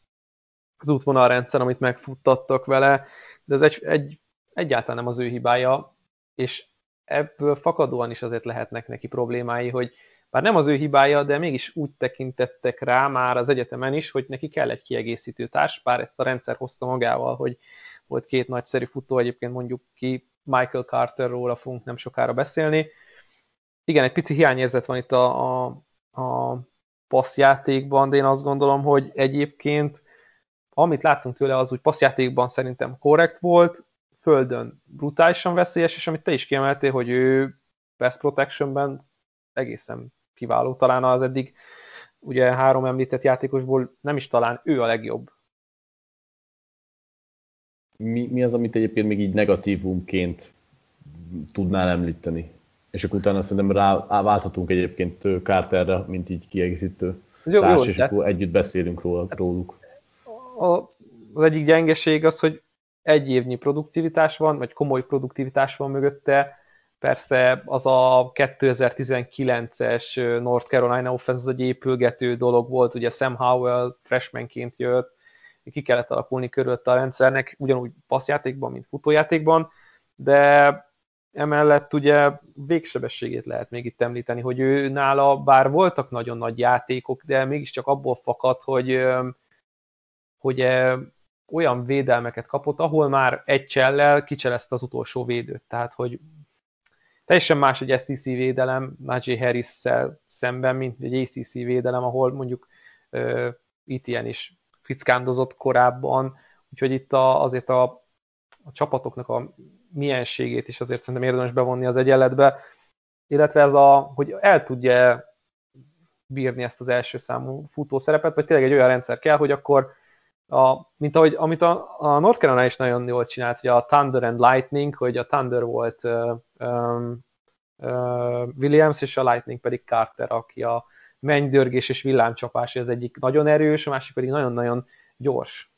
az útvonalrendszer, amit megfuttattak vele, de ez egy, egy, egyáltalán nem az ő hibája, és ebből fakadóan is azért lehetnek neki problémái, hogy bár nem az ő hibája, de mégis úgy tekintettek rá már az egyetemen is, hogy neki kell egy kiegészítő társ, bár ezt a rendszer hozta magával, hogy volt két nagyszerű futó, egyébként mondjuk ki Michael Carterról fogunk nem sokára beszélni. Igen, egy pici hiányérzet van itt a, a, a passzjátékban, de én azt gondolom, hogy egyébként amit láttunk tőle, az úgy passzjátékban szerintem korrekt volt, földön brutálisan veszélyes, és amit te is kiemeltél, hogy ő pass protectionben egészen kiváló, talán az eddig ugye három említett játékosból nem is talán ő a legjobb. Mi, mi az, amit egyébként még így negatívumként tudnál említeni? És akkor utána szerintem rá, válthatunk egyébként Carterre, mint így kiegészítő jó, társ, jó, és akkor együtt beszélünk róla, róluk. A, az egyik gyengeség az, hogy egy évnyi produktivitás van, vagy komoly produktivitás van mögötte, Persze az a 2019-es North Carolina offense az egy épülgető dolog volt, ugye Sam Howell freshmanként jött, ki kellett alakulni körülött a rendszernek, ugyanúgy passzjátékban, mint futójátékban, de emellett ugye végsebességét lehet még itt említeni, hogy ő nála bár voltak nagyon nagy játékok, de mégiscsak abból fakad, hogy, hogy olyan védelmeket kapott, ahol már egy csellel kicselezte az utolsó védőt. Tehát, hogy Teljesen más egy SEC védelem Najee harris szemben, mint egy ACC védelem, ahol mondjuk uh, ETN is fickándozott korábban, úgyhogy itt a, azért a, a csapatoknak a mienségét is azért szerintem érdemes bevonni az egyenletbe, illetve ez a, hogy el tudja bírni ezt az első számú futószerepet, vagy tényleg egy olyan rendszer kell, hogy akkor a, mint ahogy, amit a, a North Carolina is nagyon jól csinált, hogy a Thunder and Lightning, hogy a Thunder volt uh, um, uh, Williams, és a Lightning pedig Carter, aki a mennydörgés és villámcsapás, az egyik nagyon erős, a másik pedig nagyon-nagyon gyors.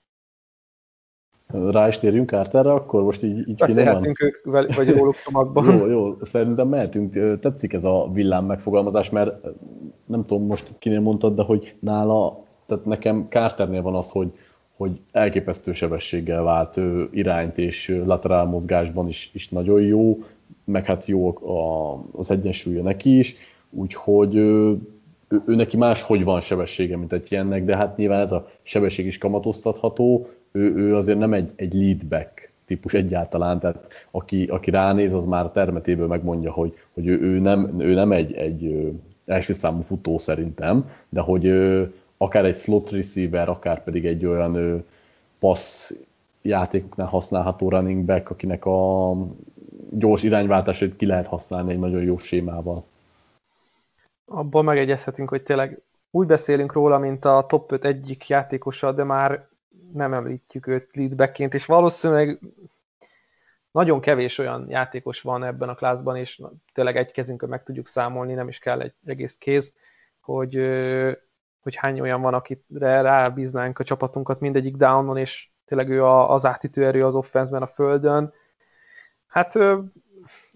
Rá is térjünk Carterre, akkor most így, így Beszélhetünk ők, vagy róluk csomagban. jó, jó, szerintem mehetünk. Tetszik ez a villám megfogalmazás, mert nem tudom most kinél mondtad, de hogy nála, tehát nekem Carternél van az, hogy hogy elképesztő sebességgel vált irányt, és laterál mozgásban is, is nagyon jó, meg hát jó a, az egyensúlya neki is, úgyhogy ő, ő neki máshogy van sebessége, mint egy ilyennek, de hát nyilván ez a sebesség is kamatoztatható, ő, ő azért nem egy, egy leadback típus egyáltalán, tehát aki, aki ránéz, az már termetéből megmondja, hogy, hogy ő, ő, nem, ő nem egy, egy első számú futó szerintem, de hogy akár egy slot receiver, akár pedig egy olyan ő, passz játékoknál használható running back, akinek a gyors irányváltásait ki lehet használni egy nagyon jó sémával. Abban megegyezhetünk, hogy tényleg úgy beszélünk róla, mint a top 5 egyik játékosa, de már nem említjük őt leadbackként, és valószínűleg nagyon kevés olyan játékos van ebben a klászban, és tényleg egy kezünkön meg tudjuk számolni, nem is kell egy egész kéz, hogy hogy hány olyan van, akire rábíznánk a csapatunkat mindegyik downon, és tényleg ő az átítő erő az offenszben a földön. Hát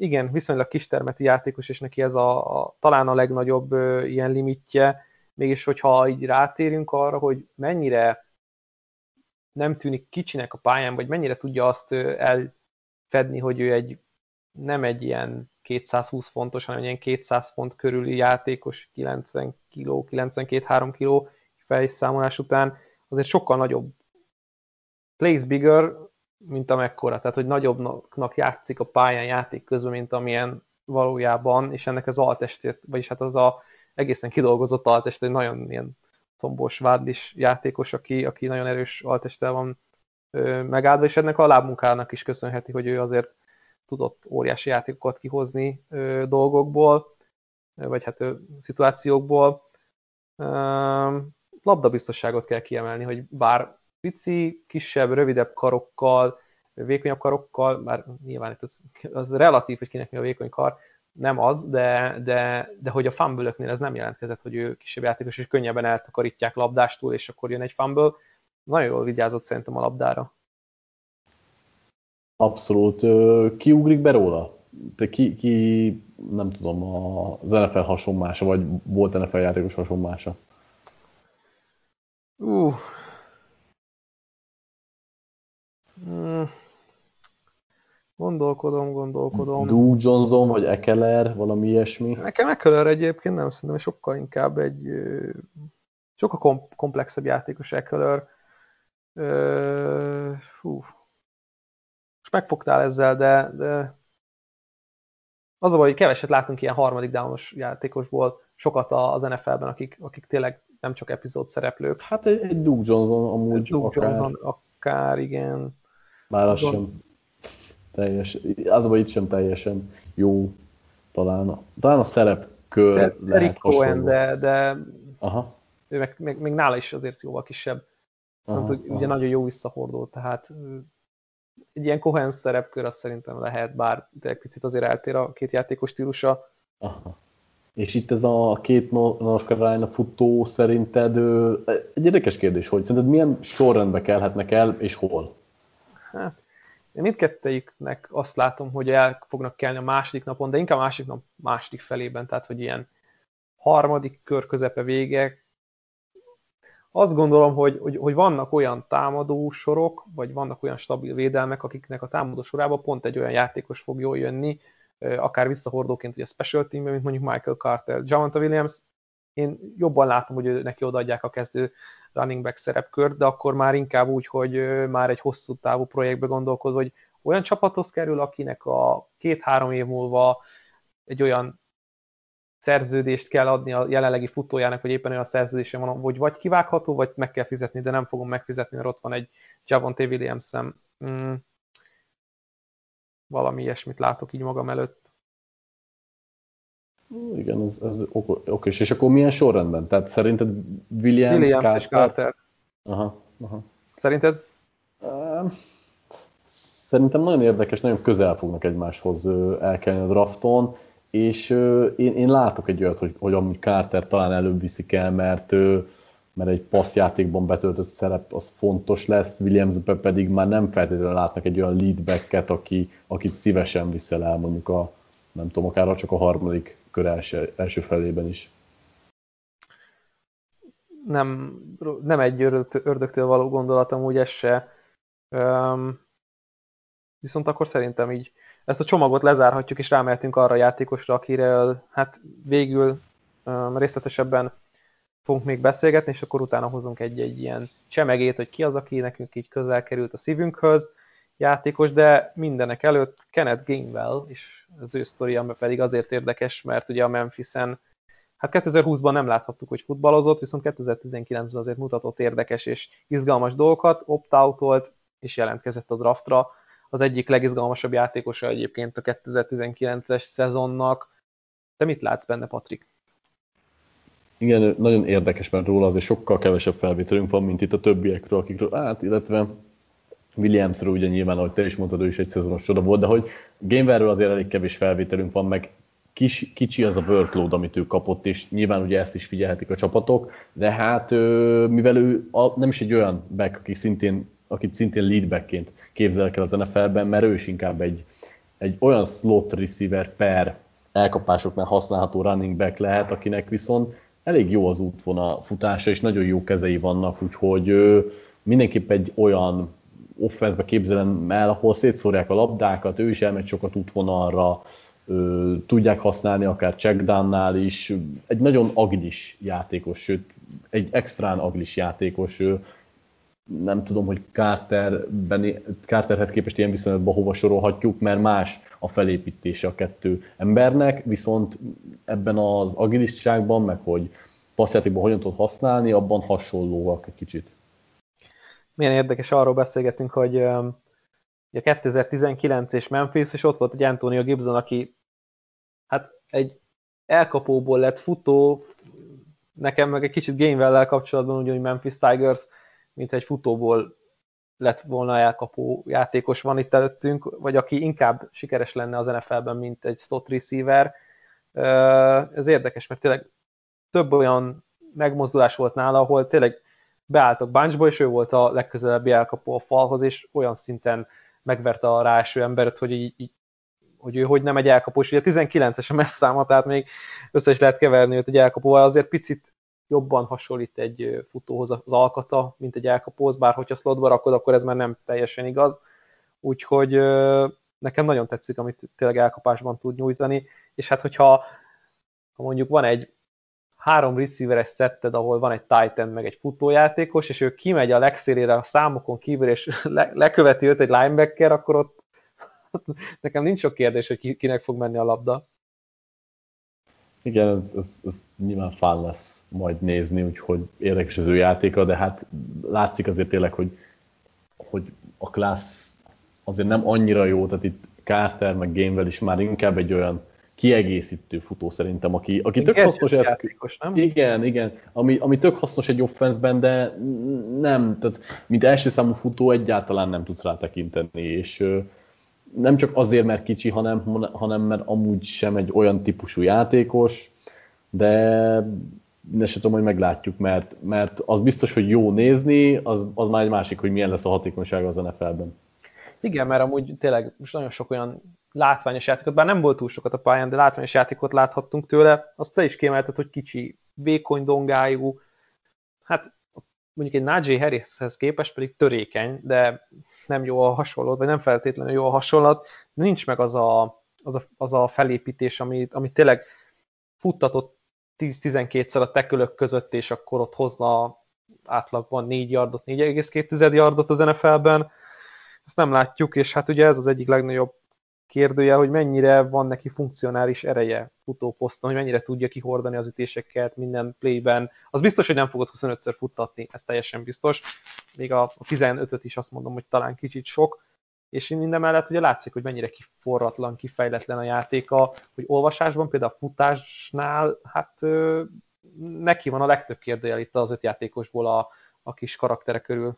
igen, viszonylag kistermeti játékos, és neki ez a, a talán a legnagyobb ilyen limitje, mégis hogyha így rátérünk arra, hogy mennyire nem tűnik kicsinek a pályán, vagy mennyire tudja azt elfedni, hogy ő egy nem egy ilyen 220 fontos, hanem ilyen 200 font körüli játékos, 90 kg, 92-3 kg fejszámolás után, azért sokkal nagyobb plays bigger, mint amekkora, tehát hogy nagyobbnak játszik a pályán játék közben, mint amilyen valójában, és ennek az altestét, vagyis hát az a egészen kidolgozott altest, egy nagyon ilyen szombos vádlis játékos, aki, aki nagyon erős altestel van ö, megáldva, és ennek a lábmunkának is köszönheti, hogy ő azért tudott óriási játékokat kihozni ö, dolgokból. vagy hát szituációkból. Labdabiztosságot kell kiemelni, hogy bár pici, kisebb, rövidebb karokkal, vékonyabb karokkal, már nyilván itt az, az relatív, hogy kinek mi a vékony kar, nem az, de, de, de hogy a fumble ez nem jelentkezett, hogy ő kisebb játékos, és könnyebben eltakarítják labdástól, és akkor jön egy fumble. Nagyon jól vigyázott szerintem a labdára. Abszolút. Ki ugrik be róla? Te ki, ki, nem tudom, az NFL hasonmása, vagy volt NFL játékos hasonmása? Uh. Gondolkodom, gondolkodom. Duke Johnson, vagy Ekeler, valami ilyesmi? Nekem Ekeler egyébként nem szerintem, sokkal inkább egy sokkal komplexebb játékos Ekeler. Hú. Most megfogtál ezzel, de, de az a baj, hogy keveset látunk ilyen harmadik downos játékosból, sokat az NFL-ben, akik, akik tényleg nem csak epizód szereplők. Hát egy, egy Duke Johnson amúgy Duke akár. Johnson akár, igen. Bár az sem teljes, az a itt sem teljesen jó talán. Talán a szerepkör Te, lehet Cohen, de, de Aha. ő meg, meg, meg, nála is azért jóval kisebb. Aha, aha. ugye nagyon jó visszahordó, tehát egy ilyen Cohen szerepkör azt szerintem lehet, bár de egy picit azért eltér a két játékos stílusa. Aha. És itt ez a két North Carolina futó szerinted egy érdekes kérdés, hogy szerinted milyen sorrendbe kelhetnek el, és hol? Hát, én mindkettőjüknek azt látom, hogy el fognak kelni a második napon, de inkább a második nap második felében, tehát hogy ilyen harmadik kör közepe vége. Azt gondolom, hogy, hogy, hogy vannak olyan támadó sorok, vagy vannak olyan stabil védelmek, akiknek a támadó sorába pont egy olyan játékos fog jól jönni, akár visszahordóként ugye a special teamben, mint mondjuk Michael Carter. Javonta Williams, én jobban látom, hogy neki odaadják a kezdő running back szerepkört, de akkor már inkább úgy, hogy már egy hosszú távú projektbe gondolkoz, hogy olyan csapathoz kerül, akinek a két-három év múlva egy olyan szerződést kell adni a jelenlegi futójának, vagy éppen olyan szerződése van, hogy vagy kivágható, vagy meg kell fizetni, de nem fogom megfizetni, mert ott van egy Javonte williams mm, valami ilyesmit látok így magam előtt. Igen, ez, ez oké. És akkor milyen sorrendben? Tehát szerinted Williams, Williams Carter? és Carter. Aha, aha. Szerinted? Szerintem nagyon érdekes, nagyon közel fognak egymáshoz elkelni a drafton, és én, én látok egy olyat, hogy, hogy amúgy Carter talán előbb viszik el, mert, mert egy passzjátékban betöltött szerep az fontos lesz, Williamsbe pedig már nem feltétlenül látnak egy olyan leadbacket, aki, akit szívesen viszel el mondjuk a, nem tudom, akár csak a harmadik kör első, első felében is. Nem, nem egy ördögtől való gondolatom, úgy ez se. Um, viszont akkor szerintem így ezt a csomagot lezárhatjuk, és rámehetünk arra a játékosra, akiről hát végül um, részletesebben fogunk még beszélgetni, és akkor utána hozunk egy-egy ilyen csemegét, hogy ki az, aki nekünk így közel került a szívünkhöz játékos, de mindenek előtt Kenneth Gainwell, és az ő sztoria pedig azért érdekes, mert ugye a Memphisen Hát 2020-ban nem láthattuk, hogy futballozott, viszont 2019-ben azért mutatott érdekes és izgalmas dolgokat, opt-outolt és jelentkezett a draftra. Az egyik legizgalmasabb játékosa egyébként a 2019-es szezonnak. Te mit látsz benne, Patrik? Igen, nagyon érdekes, mert róla azért sokkal kevesebb felvételünk van, mint itt a többiekről, akikről, hát, illetve Williamsről ugye nyilván, ahogy te is mondtad, ő is egy szezonos csoda volt, de hogy Gameverről azért elég kevés felvételünk van, meg kis, kicsi az a workload, amit ő kapott, és nyilván ugye ezt is figyelhetik a csapatok, de hát mivel ő a, nem is egy olyan back, aki szintén, akit szintén leadbackként képzel el az NFL-ben, mert ő is inkább egy, egy olyan slot receiver per elkapásoknál használható running back lehet, akinek viszont elég jó az útvonal futása, és nagyon jó kezei vannak, úgyhogy mindenképp egy olyan offenszbe képzelem el, ahol szétszórják a labdákat, ő is elmegy sokat útvonalra, tudják használni akár checkdownnál is. Egy nagyon agilis játékos, sőt, egy extrán agilis játékos. Nem tudom, hogy Carterben, Carterhez képest ilyen viszonylatban hova sorolhatjuk, mert más a felépítése a kettő embernek, viszont ebben az agilisságban, meg hogy passzjátékban hogyan tud használni, abban hasonlóak egy kicsit milyen érdekes, arról beszélgetünk, hogy ugye 2019 és Memphis, és ott volt egy Antonio Gibson, aki hát egy elkapóból lett futó, nekem meg egy kicsit Gainwell-lel kapcsolatban, ugyanúgy Memphis Tigers, mint egy futóból lett volna elkapó játékos van itt előttünk, vagy aki inkább sikeres lenne az NFL-ben, mint egy slot receiver. Ez érdekes, mert tényleg több olyan megmozdulás volt nála, ahol tényleg beálltak bunchba, és ő volt a legközelebbi elkapó a falhoz, és olyan szinten megverte a ráső embert, hogy, így, így, hogy ő hogy nem egy elkapós. Ugye 19-es a messz száma, tehát még össze is lehet keverni őt egy elkapóval, azért picit jobban hasonlít egy futóhoz az alkata, mint egy elkapóhoz, bár hogyha slotba rakod, akkor ez már nem teljesen igaz. Úgyhogy nekem nagyon tetszik, amit tényleg elkapásban tud nyújtani, és hát hogyha ha mondjuk van egy három receiveres szetted, ahol van egy Titan, meg egy futójátékos, és ő kimegy a legszélére a számokon kívül, és le, leköveti őt egy linebacker, akkor ott nekem nincs sok kérdés, hogy ki, kinek fog menni a labda. Igen, ez, ez, ez nyilván fán lesz majd nézni, úgyhogy érdekes az ő játéka, de hát látszik azért tényleg, hogy, hogy a klassz azért nem annyira jó, tehát itt Carter meg Gainwell is már inkább egy olyan kiegészítő futó szerintem, aki, aki tök hasznos ez. nem? Igen, igen, ami, ami tök hasznos egy offenszben, de nem, tehát mint első számú futó egyáltalán nem tudsz rá tekinteni, és nem csak azért, mert kicsi, hanem, hanem mert amúgy sem egy olyan típusú játékos, de ne se tudom, hogy meglátjuk, mert, mert az biztos, hogy jó nézni, az, az már egy másik, hogy milyen lesz a hatékonyság az NFL-ben. Igen, mert amúgy tényleg most nagyon sok olyan látványos játékot, bár nem volt túl sokat a pályán, de látványos játékot láthattunk tőle. Azt te is kiemelted, hogy kicsi, vékony dongájú, hát mondjuk egy Najee Harrishez képest pedig törékeny, de nem jó a hasonlat, vagy nem feltétlenül jó a hasonlat, nincs meg az a, az a, az a felépítés, amit, amit tényleg futtatott 10-12-szer a tekölök között, és akkor ott hozna átlagban 4 yardot, 4,2 yardot az NFL-ben. Ezt nem látjuk, és hát ugye ez az egyik legnagyobb kérdője, hogy mennyire van neki funkcionális ereje futóposzton, hogy mennyire tudja kihordani az ütéseket minden playben. Az biztos, hogy nem fogod 25-ször futtatni, ez teljesen biztos. Még a 15-öt is azt mondom, hogy talán kicsit sok. És minden mellett ugye látszik, hogy mennyire kiforratlan, kifejletlen a játéka, hogy olvasásban, például a futásnál, hát neki van a legtöbb kérdőjel itt az öt játékosból a, a kis karaktere körül.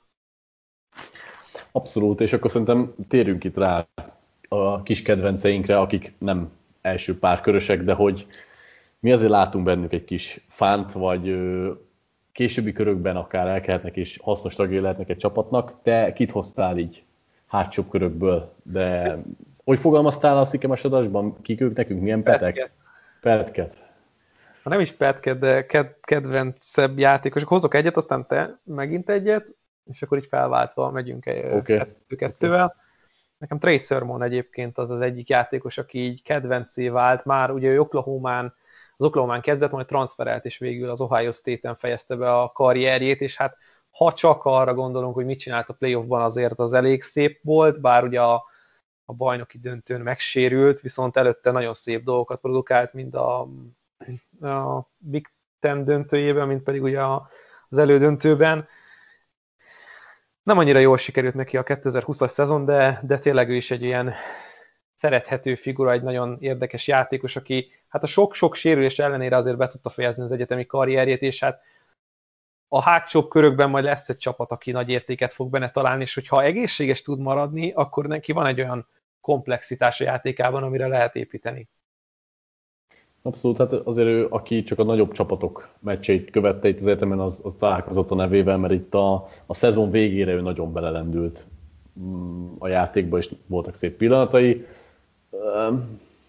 Abszolút, és akkor szerintem térjünk itt rá a kis kedvenceinkre, akik nem első pár körösek, de hogy mi azért látunk bennük egy kis fánt, vagy későbbi körökben akár elkehetnek és hasznos tagjai lehetnek egy csapatnak. Te kit hoztál így hátsóbb körökből, de hogy fogalmaztál a szikemes adásban? Kik ők nekünk? Milyen petek? Petket. Ha nem is petket, de ked- kedvencebb játékosok. Hozok egyet, aztán te megint egyet, és akkor így felváltva megyünk okay. kettő-kettővel. Okay. Nekem Trey Sermon egyébként az az egyik játékos, aki így kedvencé vált, már. Ugye ő Oklahoma-n, az Oklahoma-n kezdett, majd transferelt, és végül az Ohio State-en fejezte be a karrierjét, és hát ha csak arra gondolunk, hogy mit csinált a playoffban, azért az elég szép volt, bár ugye a, a bajnoki döntőn megsérült, viszont előtte nagyon szép dolgokat produkált, mind a, a Big Ten döntőjében, mint pedig ugye az elődöntőben nem annyira jól sikerült neki a 2020-as szezon, de, de tényleg ő is egy ilyen szerethető figura, egy nagyon érdekes játékos, aki hát a sok-sok sérülés ellenére azért be tudta fejezni az egyetemi karrierjét, és hát a hátsóbb körökben majd lesz egy csapat, aki nagy értéket fog benne találni, és hogyha egészséges tud maradni, akkor neki van egy olyan komplexitás a játékában, amire lehet építeni. Abszolút, hát azért ő, aki csak a nagyobb csapatok meccseit követte itt az egyetemen, az, az találkozott a nevével, mert itt a, a szezon végére ő nagyon belelendült mm, a játékba, és voltak szép pillanatai.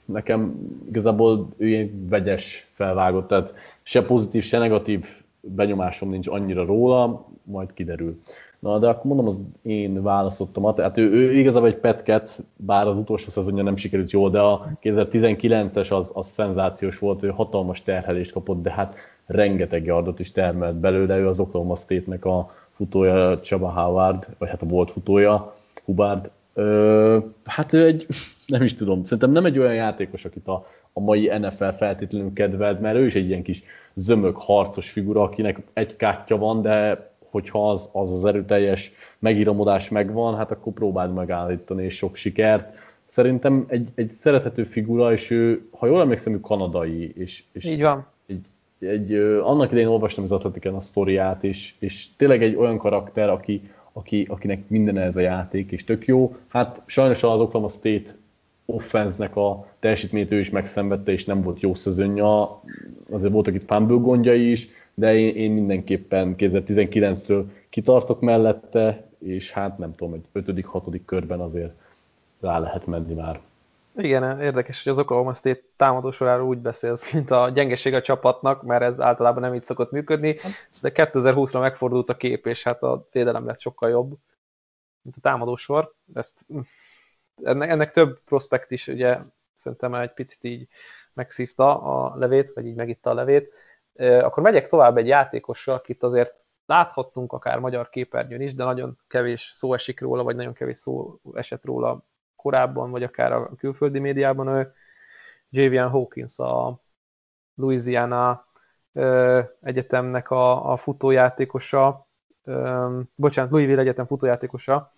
Nekem igazából ő ilyen vegyes felvágott, tehát se pozitív, se negatív benyomásom nincs annyira róla, majd kiderül. Na, de akkor mondom az én választottomat. Hát ő, ő igazából egy petket, bár az utolsó szezonja nem sikerült jól, de a 2019-es az, az szenzációs volt, ő hatalmas terhelést kapott, de hát rengeteg yardot is termelt belőle, ő az Oklahoma State-nek a futója Csaba Howard, vagy hát a volt futója, Hubard. Ö, hát ő egy, nem is tudom, szerintem nem egy olyan játékos, akit a, a mai NFL feltétlenül kedvelt, mert ő is egy ilyen kis zömök, harcos figura, akinek egy kártya van, de hogyha az az, az erőteljes megíramodás megvan, hát akkor próbáld megállítani, és sok sikert. szerintem egy, egy szerethető figura, és ő, ha jól emlékszem, ő kanadai, és, és Így van. Egy, egy, annak idején olvastam az Atletiken a sztoriát, és, és tényleg egy olyan karakter, aki, aki, akinek minden ez a játék, és tök jó. Hát sajnos az Oklahoma State offense-nek a teljesítményt ő is megszenvedte, és nem volt jó szezonja. Azért voltak itt fumble gondjai is, de én, én mindenképpen 2019-től kitartok mellette, és hát nem tudom, egy 5.-6. körben azért rá lehet menni már. Igen, érdekes, hogy az Oklahoma State támadó soráról úgy beszélsz, mint a gyengeség a csapatnak, mert ez általában nem így szokott működni, de 2020-ra megfordult a kép, és hát a védelem lett sokkal jobb, mint a támadó sor. Ezt, ennek, ennek több prospekt is ugye szerintem egy picit így megszívta a levét, vagy így megitta a levét. Akkor megyek tovább egy játékossal, akit azért láthattunk akár magyar képernyőn is, de nagyon kevés szó esik róla, vagy nagyon kevés szó esett róla korábban, vagy akár a külföldi médiában, ő Javian Hawkins, a Louisiana egyetemnek a, a futójátékosa, bocsánat, Louisville Egyetem futójátékosa,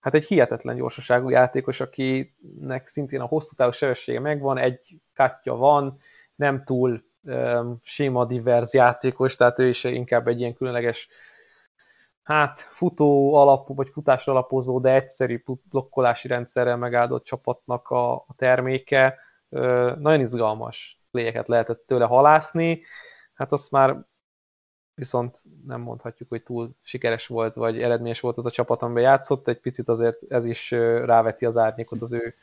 hát egy hihetetlen gyorsaságú játékos, akinek szintén a hosszú távú sebessége megvan, egy kátja van, nem túl um, sima divers játékos, tehát ő is inkább egy ilyen különleges hát futó alapú, vagy futásra alapozó, de egyszerű blokkolási rendszerrel megáldott csapatnak a, a terméke. Nagyon izgalmas pléjeket lehetett tőle halászni, hát azt már viszont nem mondhatjuk, hogy túl sikeres volt, vagy eredményes volt az a csapat, amiben játszott, egy picit azért ez is ráveti az árnyékot az ő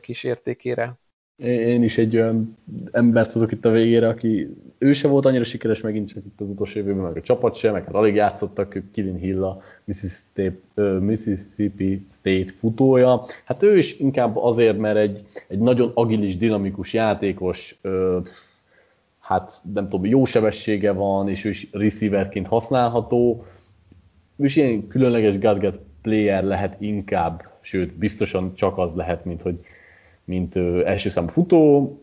kis értékére én is egy olyan embert hozok itt a végére, aki ő se volt annyira sikeres megint csak itt az utolsó évben, meg a csapat sem, meg hát alig játszottak, Kilin Hill a Mississippi, State futója. Hát ő is inkább azért, mert egy, egy nagyon agilis, dinamikus játékos, uh, hát nem tudom, jó sebessége van, és ő is receiverként használható. Ő is ilyen különleges gadget player lehet inkább, sőt, biztosan csak az lehet, mint hogy mint első számú futó,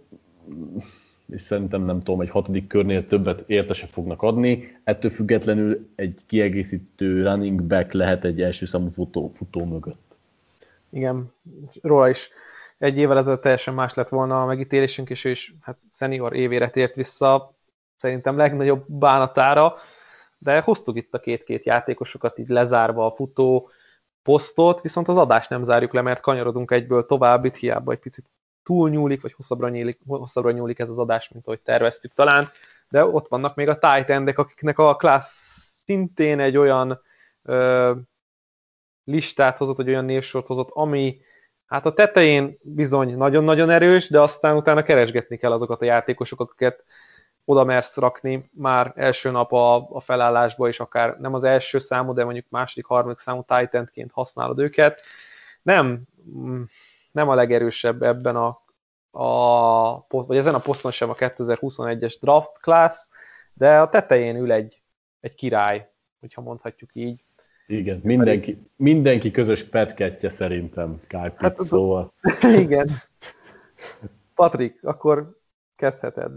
és szerintem nem tudom, egy hatodik körnél többet érte se fognak adni. Ettől függetlenül egy kiegészítő running back lehet egy első számú futó, futó mögött. Igen, róla is egy évvel ezelőtt teljesen más lett volna a megítélésünk, és ő is hát senior évére tért vissza, szerintem legnagyobb bánatára, de hoztuk itt a két-két játékosokat így lezárva a futó posztot, viszont az adást nem zárjuk le, mert kanyarodunk egyből tovább, itt hiába egy picit túlnyúlik, vagy hosszabbra nyúlik, hosszabbra nyúlik ez az adás, mint ahogy terveztük talán, de ott vannak még a tight akiknek a class szintén egy olyan ö, listát hozott, vagy olyan névsort hozott, ami hát a tetején bizony nagyon-nagyon erős, de aztán utána keresgetni kell azokat a játékosokat, akiket oda mersz rakni már első nap a, a felállásba, és akár nem az első számú, de mondjuk második, harmadik számú Titantként használod őket. Nem, nem a legerősebb ebben a, a vagy ezen a poszton sem a 2021-es draft class, de a tetején ül egy, egy király, hogyha mondhatjuk így. Igen, mindenki, mindenki közös petkettje szerintem Kyle hát, szóval. Igen. Patrik, akkor kezdheted.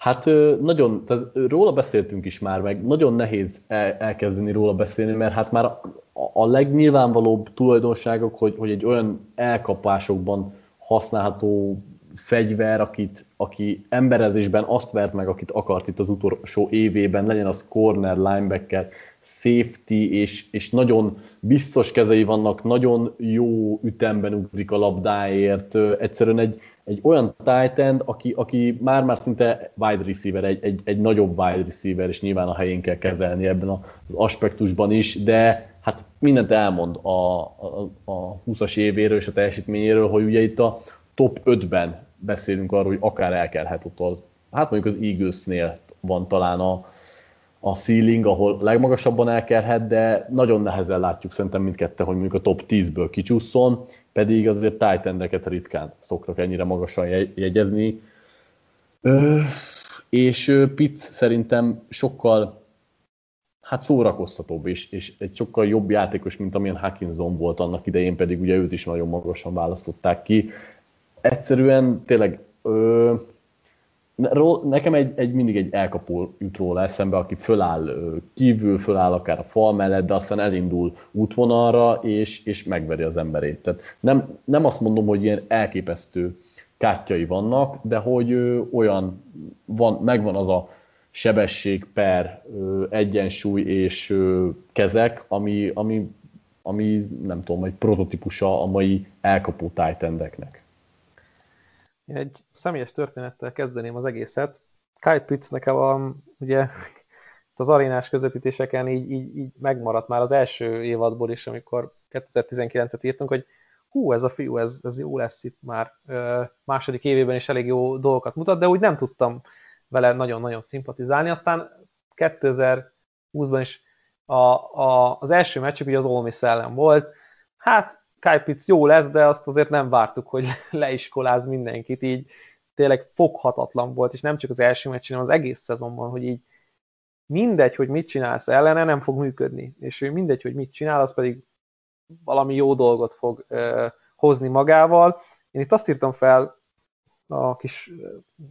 Hát nagyon, tehát róla beszéltünk is már, meg nagyon nehéz elkezdeni róla beszélni, mert hát már a legnyilvánvalóbb tulajdonságok, hogy, hogy egy olyan elkapásokban használható fegyver, akit, aki emberezésben azt vert meg, akit akart itt az utolsó évében, legyen az corner, linebacker, safety, és, és nagyon biztos kezei vannak, nagyon jó ütemben ugrik a labdáért, egyszerűen egy, egy olyan tight end, aki, aki már-már szinte wide receiver, egy, egy, egy nagyobb wide receiver, és nyilván a helyén kell kezelni ebben az aspektusban is, de hát mindent elmond a, a, a 20-as évéről és a teljesítményéről, hogy ugye itt a top 5-ben beszélünk arról, hogy akár elkelhet ott az, hát mondjuk az Eaglesnél van talán a, a ceiling, ahol legmagasabban elkerhet, de nagyon nehezen látjuk szerintem mindketten, hogy mondjuk a top 10-ből kicsúszson, pedig azért titan ritkán szoktak ennyire magasan jegyezni. Ö, és Pitts szerintem sokkal hát szórakoztatóbb, és, és egy sokkal jobb játékos, mint amilyen Hackinson volt annak idején, pedig ugye őt is nagyon magasan választották ki. Egyszerűen tényleg ö, Nekem egy, egy, mindig egy elkapó jut róla eszembe, aki föláll kívül, föláll akár a fal mellett, de aztán elindul útvonalra, és, és megveri az emberét. Tehát nem, nem azt mondom, hogy ilyen elképesztő kártyai vannak, de hogy ö, olyan, van, megvan az a sebesség per egyensúly és kezek, ami, ami, ami nem tudom, egy prototípusa a mai elkapó titan Én egy személyes történettel kezdeném az egészet. Kyle Pitts nekem a, ugye az arénás közvetítéseken így, így, így megmaradt már az első évadból is, amikor 2019-et írtunk, hogy hú, ez a fiú, ez, ez jó lesz itt már második évében is elég jó dolgokat mutat, de úgy nem tudtam vele nagyon-nagyon szimpatizálni. Aztán 2020-ban is a, a, az első meccsük ugye az Olmi szellem volt. Hát Kajpic jó lesz, de azt azért nem vártuk, hogy leiskoláz mindenkit, így tényleg foghatatlan volt, és nem csak az első meccs, hanem az egész szezonban, hogy így mindegy, hogy mit csinálsz ellene, nem fog működni. És ő mindegy, hogy mit csinál, az pedig valami jó dolgot fog hozni magával. Én itt azt írtam fel a kis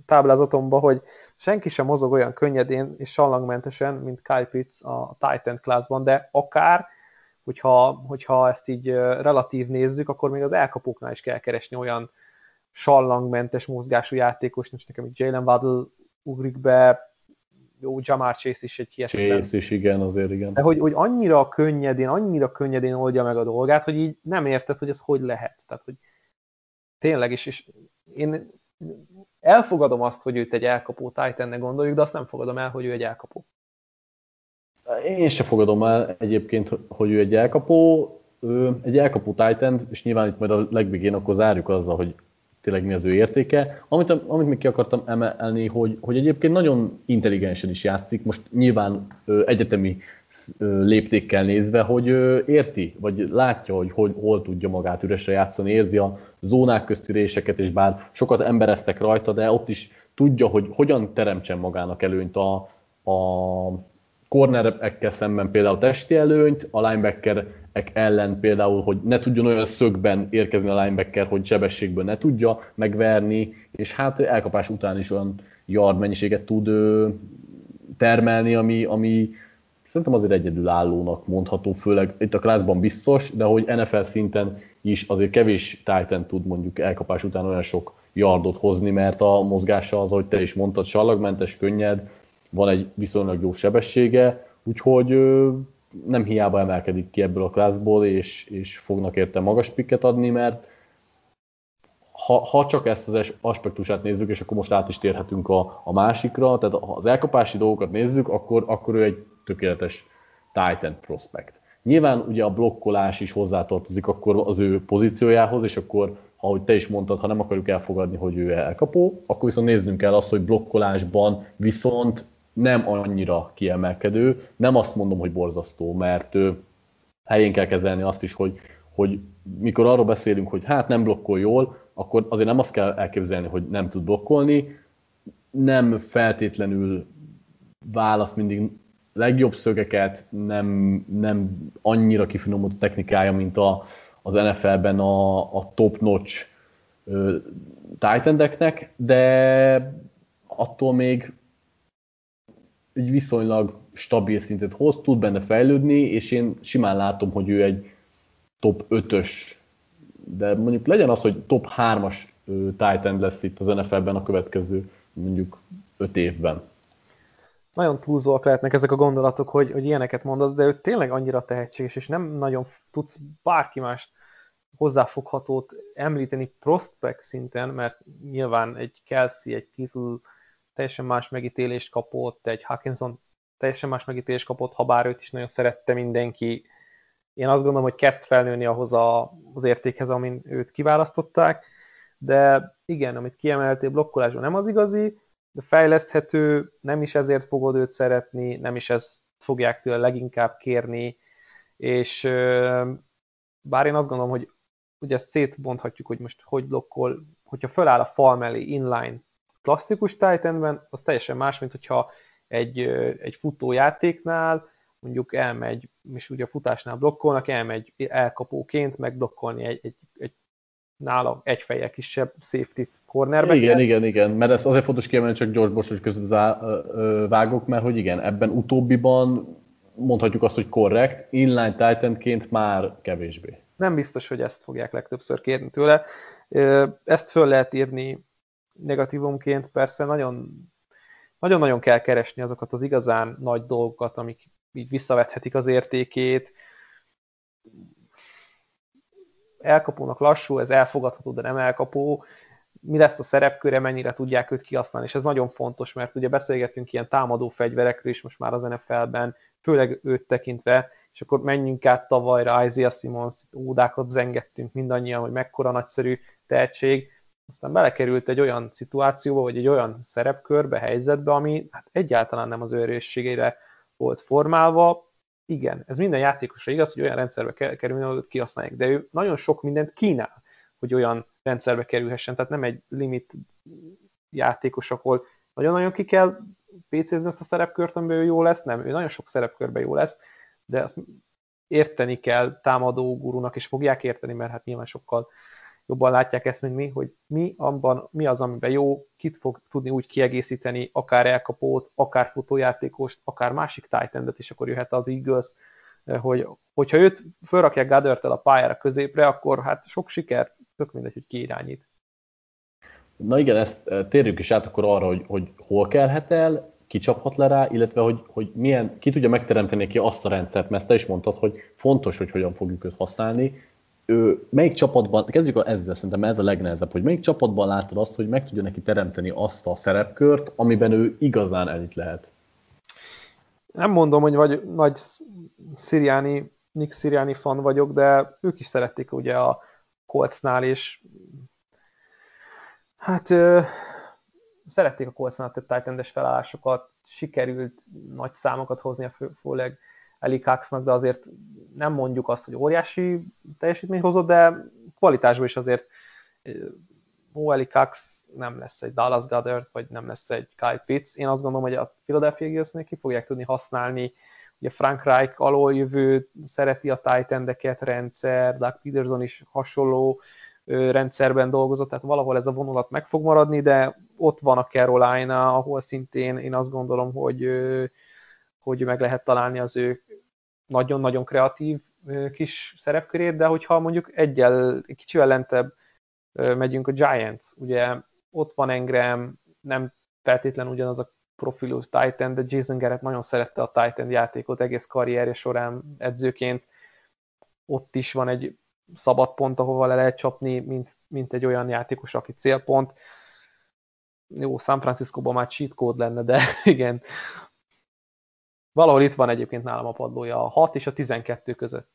táblázatomba, hogy senki sem mozog olyan könnyedén és sallangmentesen, mint Kyle Pitts a Titan classban, de akár, hogyha, hogyha ezt így relatív nézzük, akkor még az elkapóknál is kell keresni olyan sallangmentes mozgású játékos, nincs nekem itt Jalen Waddle ugrik be, jó, Jamar Chase is egy hihetetlen. Chase is, igen, azért igen. De hogy, hogy annyira könnyedén, annyira könnyedén oldja meg a dolgát, hogy így nem érted, hogy ez hogy lehet. Tehát, hogy tényleg, és, és én elfogadom azt, hogy őt egy elkapó titan gondoljuk, de azt nem fogadom el, hogy ő egy elkapó. Én se fogadom el egyébként, hogy ő egy elkapó, ő egy elkapó Titan, és nyilván itt majd a legvégén akkor zárjuk azzal, hogy tényleg mi az ő értéke. Amit, amit még ki akartam emelni, hogy, hogy egyébként nagyon intelligensen is játszik, most nyilván ö, egyetemi ö, léptékkel nézve, hogy ö, érti, vagy látja, hogy hol, hol tudja magát üresre játszani, érzi a zónák közti réseket, és bár sokat embereztek rajta, de ott is tudja, hogy hogyan teremtsen magának előnyt a, a cornerekkel szemben például testi előnyt, a linebackerek ellen például, hogy ne tudjon olyan szögben érkezni a linebacker, hogy sebességből ne tudja megverni, és hát elkapás után is olyan yard mennyiséget tud termelni, ami, ami szerintem azért egyedülállónak mondható, főleg itt a klászban biztos, de hogy NFL szinten is azért kevés Titan tud mondjuk elkapás után olyan sok yardot hozni, mert a mozgása az, ahogy te is mondtad, sallagmentes, könnyed, van egy viszonylag jó sebessége, úgyhogy nem hiába emelkedik ki ebből a klászból, és, és fognak érte magas pikket adni, mert ha, ha csak ezt az aspektusát nézzük, és akkor most át is térhetünk a, a másikra, tehát ha az elkapási dolgokat nézzük, akkor, akkor ő egy tökéletes Titan prospect. Nyilván ugye a blokkolás is hozzátartozik akkor az ő pozíciójához, és akkor, ahogy te is mondtad, ha nem akarjuk elfogadni, hogy ő elkapó, akkor viszont néznünk kell azt, hogy blokkolásban viszont nem annyira kiemelkedő. Nem azt mondom, hogy borzasztó, mert helyén kell kezelni azt is, hogy, hogy mikor arról beszélünk, hogy hát nem blokkol jól, akkor azért nem azt kell elképzelni, hogy nem tud blokkolni, nem feltétlenül válasz mindig legjobb szögeket, nem, nem annyira kifinomult a technikája, mint a, az NFL-ben a, a top-notch titan de attól még egy viszonylag stabil szintet hoz, tud benne fejlődni, és én simán látom, hogy ő egy top 5-ös, de mondjuk legyen az, hogy top 3-as Titan lesz itt az NFL-ben a következő mondjuk 5 évben. Nagyon túlzóak lehetnek ezek a gondolatok, hogy, hogy ilyeneket mondod, de ő tényleg annyira tehetséges, és nem nagyon tudsz bárki más hozzáfoghatót említeni prospect szinten, mert nyilván egy Kelsey, egy Kittle, teljesen más megítélést kapott, egy Hawkinson teljesen más megítélést kapott, ha bár őt is nagyon szerette mindenki. Én azt gondolom, hogy kezd felnőni ahhoz a, az értékhez, amin őt kiválasztották, de igen, amit kiemeltél, blokkolásban nem az igazi, de fejleszthető, nem is ezért fogod őt szeretni, nem is ezt fogják tőle leginkább kérni, és bár én azt gondolom, hogy ugye ezt szétbonthatjuk, hogy most hogy blokkol, hogyha föláll a fal mellé inline klasszikus Titanben, az teljesen más, mint hogyha egy, egy futójátéknál mondjuk elmegy, és ugye a futásnál blokkolnak, elmegy elkapóként megblokkolni egy, egy, egy nála egy fejjel kisebb safety cornerback. Igen, igen, igen, mert ez azért fontos kiemelni, csak gyors borsos között vágok, mert hogy igen, ebben utóbbiban mondhatjuk azt, hogy korrekt, inline titanként már kevésbé. Nem biztos, hogy ezt fogják legtöbbször kérni tőle. Ezt föl lehet írni negatívumként, persze nagyon nagyon-nagyon kell keresni azokat az igazán nagy dolgokat, amik így visszavethetik az értékét. Elkapónak lassú, ez elfogadható, de nem elkapó. Mi lesz a szerepköre, mennyire tudják őt kihasználni, és ez nagyon fontos, mert ugye beszélgetünk ilyen támadó fegyverekről is most már az NFL-ben, főleg őt tekintve, és akkor menjünk át tavalyra, Isaiah Simons, ódákat zengettünk mindannyian, hogy mekkora nagyszerű tehetség, aztán belekerült egy olyan szituációba, vagy egy olyan szerepkörbe, helyzetbe, ami hát egyáltalán nem az ő erősségére volt formálva. Igen, ez minden játékosra igaz, hogy olyan rendszerbe kerülni, hogy kihasználják, de ő nagyon sok mindent kínál, hogy olyan rendszerbe kerülhessen, tehát nem egy limit játékos, ahol nagyon-nagyon ki kell PC-zni ezt a szerepkört, amiben ő jó lesz, nem, ő nagyon sok szerepkörben jó lesz, de azt érteni kell támadó gurunak, és fogják érteni, mert hát nyilván sokkal jobban látják ezt, mint mi, hogy mi, abban, mi az, amiben jó, kit fog tudni úgy kiegészíteni, akár elkapót, akár futójátékost, akár másik titan és akkor jöhet az Eagles, hogy, hogyha őt felrakják goddard a pályára középre, akkor hát sok sikert, tök mindegy, hogy ki irányít. Na igen, ezt eh, térjük is át akkor arra, hogy, hogy hol kelhet el, ki csaphat le rá, illetve hogy, hogy milyen, ki tudja megteremteni ki azt a rendszert, mert te is mondtad, hogy fontos, hogy hogyan fogjuk őt használni, ő, melyik csapatban, kezdjük ezzel, szerintem ez a legnehezebb, hogy melyik csapatban látod azt, hogy meg tudja neki teremteni azt a szerepkört, amiben ő igazán elit lehet? Nem mondom, hogy vagy nagy Siriani, Nick Siriani fan vagyok, de ők is szerették ugye a Coltsnál, és hát ö, szerették a Coltsnál több titan felállásokat, sikerült nagy számokat hozni a főleg Eli Coxnak, de azért nem mondjuk azt, hogy óriási teljesítmény hozott, de kvalitásban is azért ó, Eli Cox nem lesz egy Dallas Goddard, vagy nem lesz egy Kyle Pitts. Én azt gondolom, hogy a Philadelphia eagles ki fogják tudni használni. Ugye Frank Reich alól jövő, szereti a titan rendszer, Doug Peterson is hasonló rendszerben dolgozott, tehát valahol ez a vonulat meg fog maradni, de ott van a Carolina, ahol szintén én azt gondolom, hogy hogy meg lehet találni az ő nagyon-nagyon kreatív kis szerepkörét, de hogyha mondjuk egyel, kicsivel lentebb megyünk a Giants, ugye ott van Engram, nem feltétlenül ugyanaz a profilú Titan, de Jason Garrett nagyon szerette a Titan játékot egész karrierje során edzőként. Ott is van egy szabad pont, ahova le lehet csapni, mint, mint egy olyan játékos, aki célpont. Jó, San Francisco-ban már cheat code lenne, de igen, Valahol itt van egyébként nálam a padlója, a 6 és a 12 között.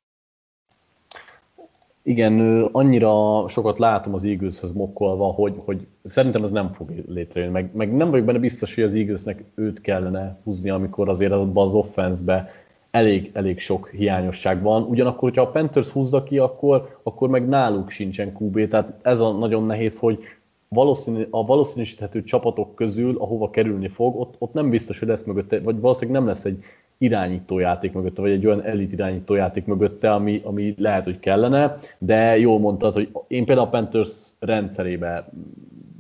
Igen, annyira sokat látom az Eagleshöz mokkolva, hogy, hogy szerintem ez nem fog létrejönni, meg, meg nem vagyok benne biztos, hogy az Eaglesnek őt kellene húzni, amikor azért abban az offenszbe elég, elég sok hiányosság van. Ugyanakkor, hogyha a Panthers húzza ki, akkor, akkor meg náluk sincsen QB, tehát ez a nagyon nehéz, hogy valószínű, a valószínűsíthető csapatok közül, ahova kerülni fog, ott, ott nem biztos, hogy lesz mögötte, vagy valószínűleg nem lesz egy irányítójáték mögötte, vagy egy olyan elit irányítójáték mögötte, ami, ami lehet, hogy kellene, de jól mondtad, hogy én például a Panthers rendszerébe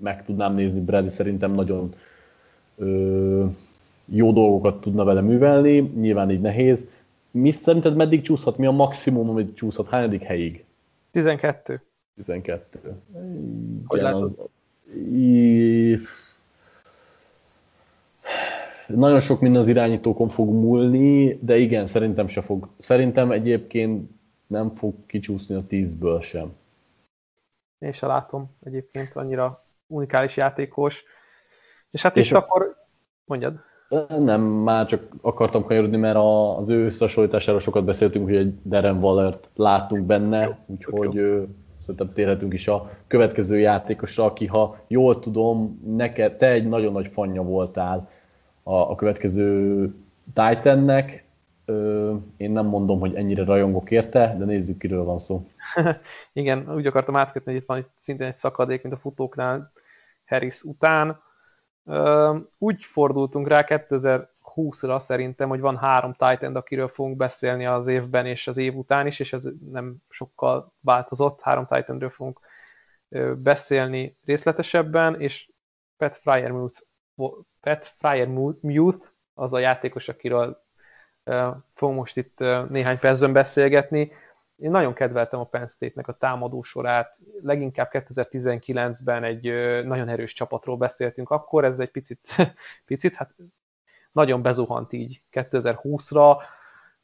meg tudnám nézni, Brady szerintem nagyon ö, jó dolgokat tudna vele művelni, nyilván így nehéz. Mi szerinted meddig csúszhat? Mi a maximum, amit csúszhat? Hányadik helyig? 12. 12. Hogy Igen, az, nagyon sok minden az irányítókon fog múlni, de igen, szerintem se fog. Szerintem egyébként nem fog kicsúszni a tízből sem. Én se látom egyébként annyira unikális játékos. És hát és itt a... akkor mondjad. Nem, már csak akartam kanyarodni, mert az ő összehasonlítására sokat beszéltünk, hogy egy Darren Wallert látunk benne, úgyhogy szerintem térhetünk is a következő játékosra, aki, ha jól tudom, neked, te egy nagyon nagy fanya voltál a, a következő Titannek. Ö, én nem mondom, hogy ennyire rajongok érte, de nézzük, kiről van szó. Igen, úgy akartam átkötni, hogy itt van itt szintén egy szakadék, mint a futóknál Harris után. Ö, úgy fordultunk rá 2020-ra szerintem, hogy van három Titan, akiről fogunk beszélni az évben és az év után is, és ez nem sokkal változott, három Titanről fogunk beszélni részletesebben, és Pat Fryermuth, Pat Fryermuth az a játékos, akiről fogunk most itt néhány percben beszélgetni. Én nagyon kedveltem a Penn State-nek a támadó sorát, leginkább 2019-ben egy nagyon erős csapatról beszéltünk. Akkor, ez egy picit, picit hát nagyon bezuhant így 2020-ra,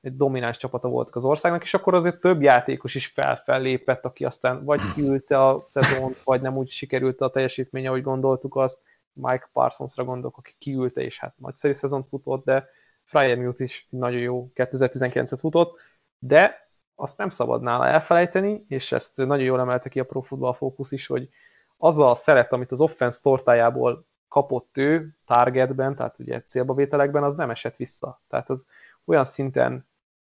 egy domináns csapata voltak az országnak, és akkor azért több játékos is felfellépett, aki aztán vagy kiülte a szezont, vagy nem úgy sikerült a teljesítmény, ahogy gondoltuk azt. Mike Parsonsra gondolok, aki kiülte, és hát nagyszerű szezont futott, de Fryermuth is nagyon jó 2019-et futott, de azt nem szabad nála elfelejteni, és ezt nagyon jól emelte ki a Pro Football Focus is, hogy az a szeret, amit az offense tortájából kapott ő targetben, tehát ugye célbavételekben, az nem esett vissza. Tehát az olyan szinten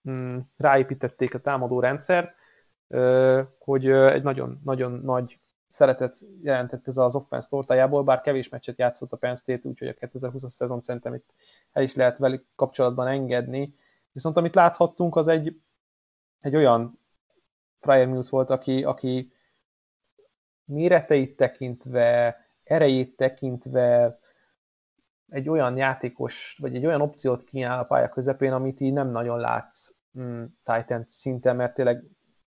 mm, ráépítették a támadó rendszert, hogy egy nagyon-nagyon nagy szeretet jelentett ez az offense tortájából, bár kevés meccset játszott a Penn State, úgyhogy a 2020-as szezon szerintem itt el is lehet velük kapcsolatban engedni. Viszont amit láthattunk, az egy, egy olyan Fryer Muse volt, aki, aki méreteit tekintve, erejét tekintve egy olyan játékos, vagy egy olyan opciót kínál a pálya közepén, amit így nem nagyon látsz mm, Titan szinten, mert tényleg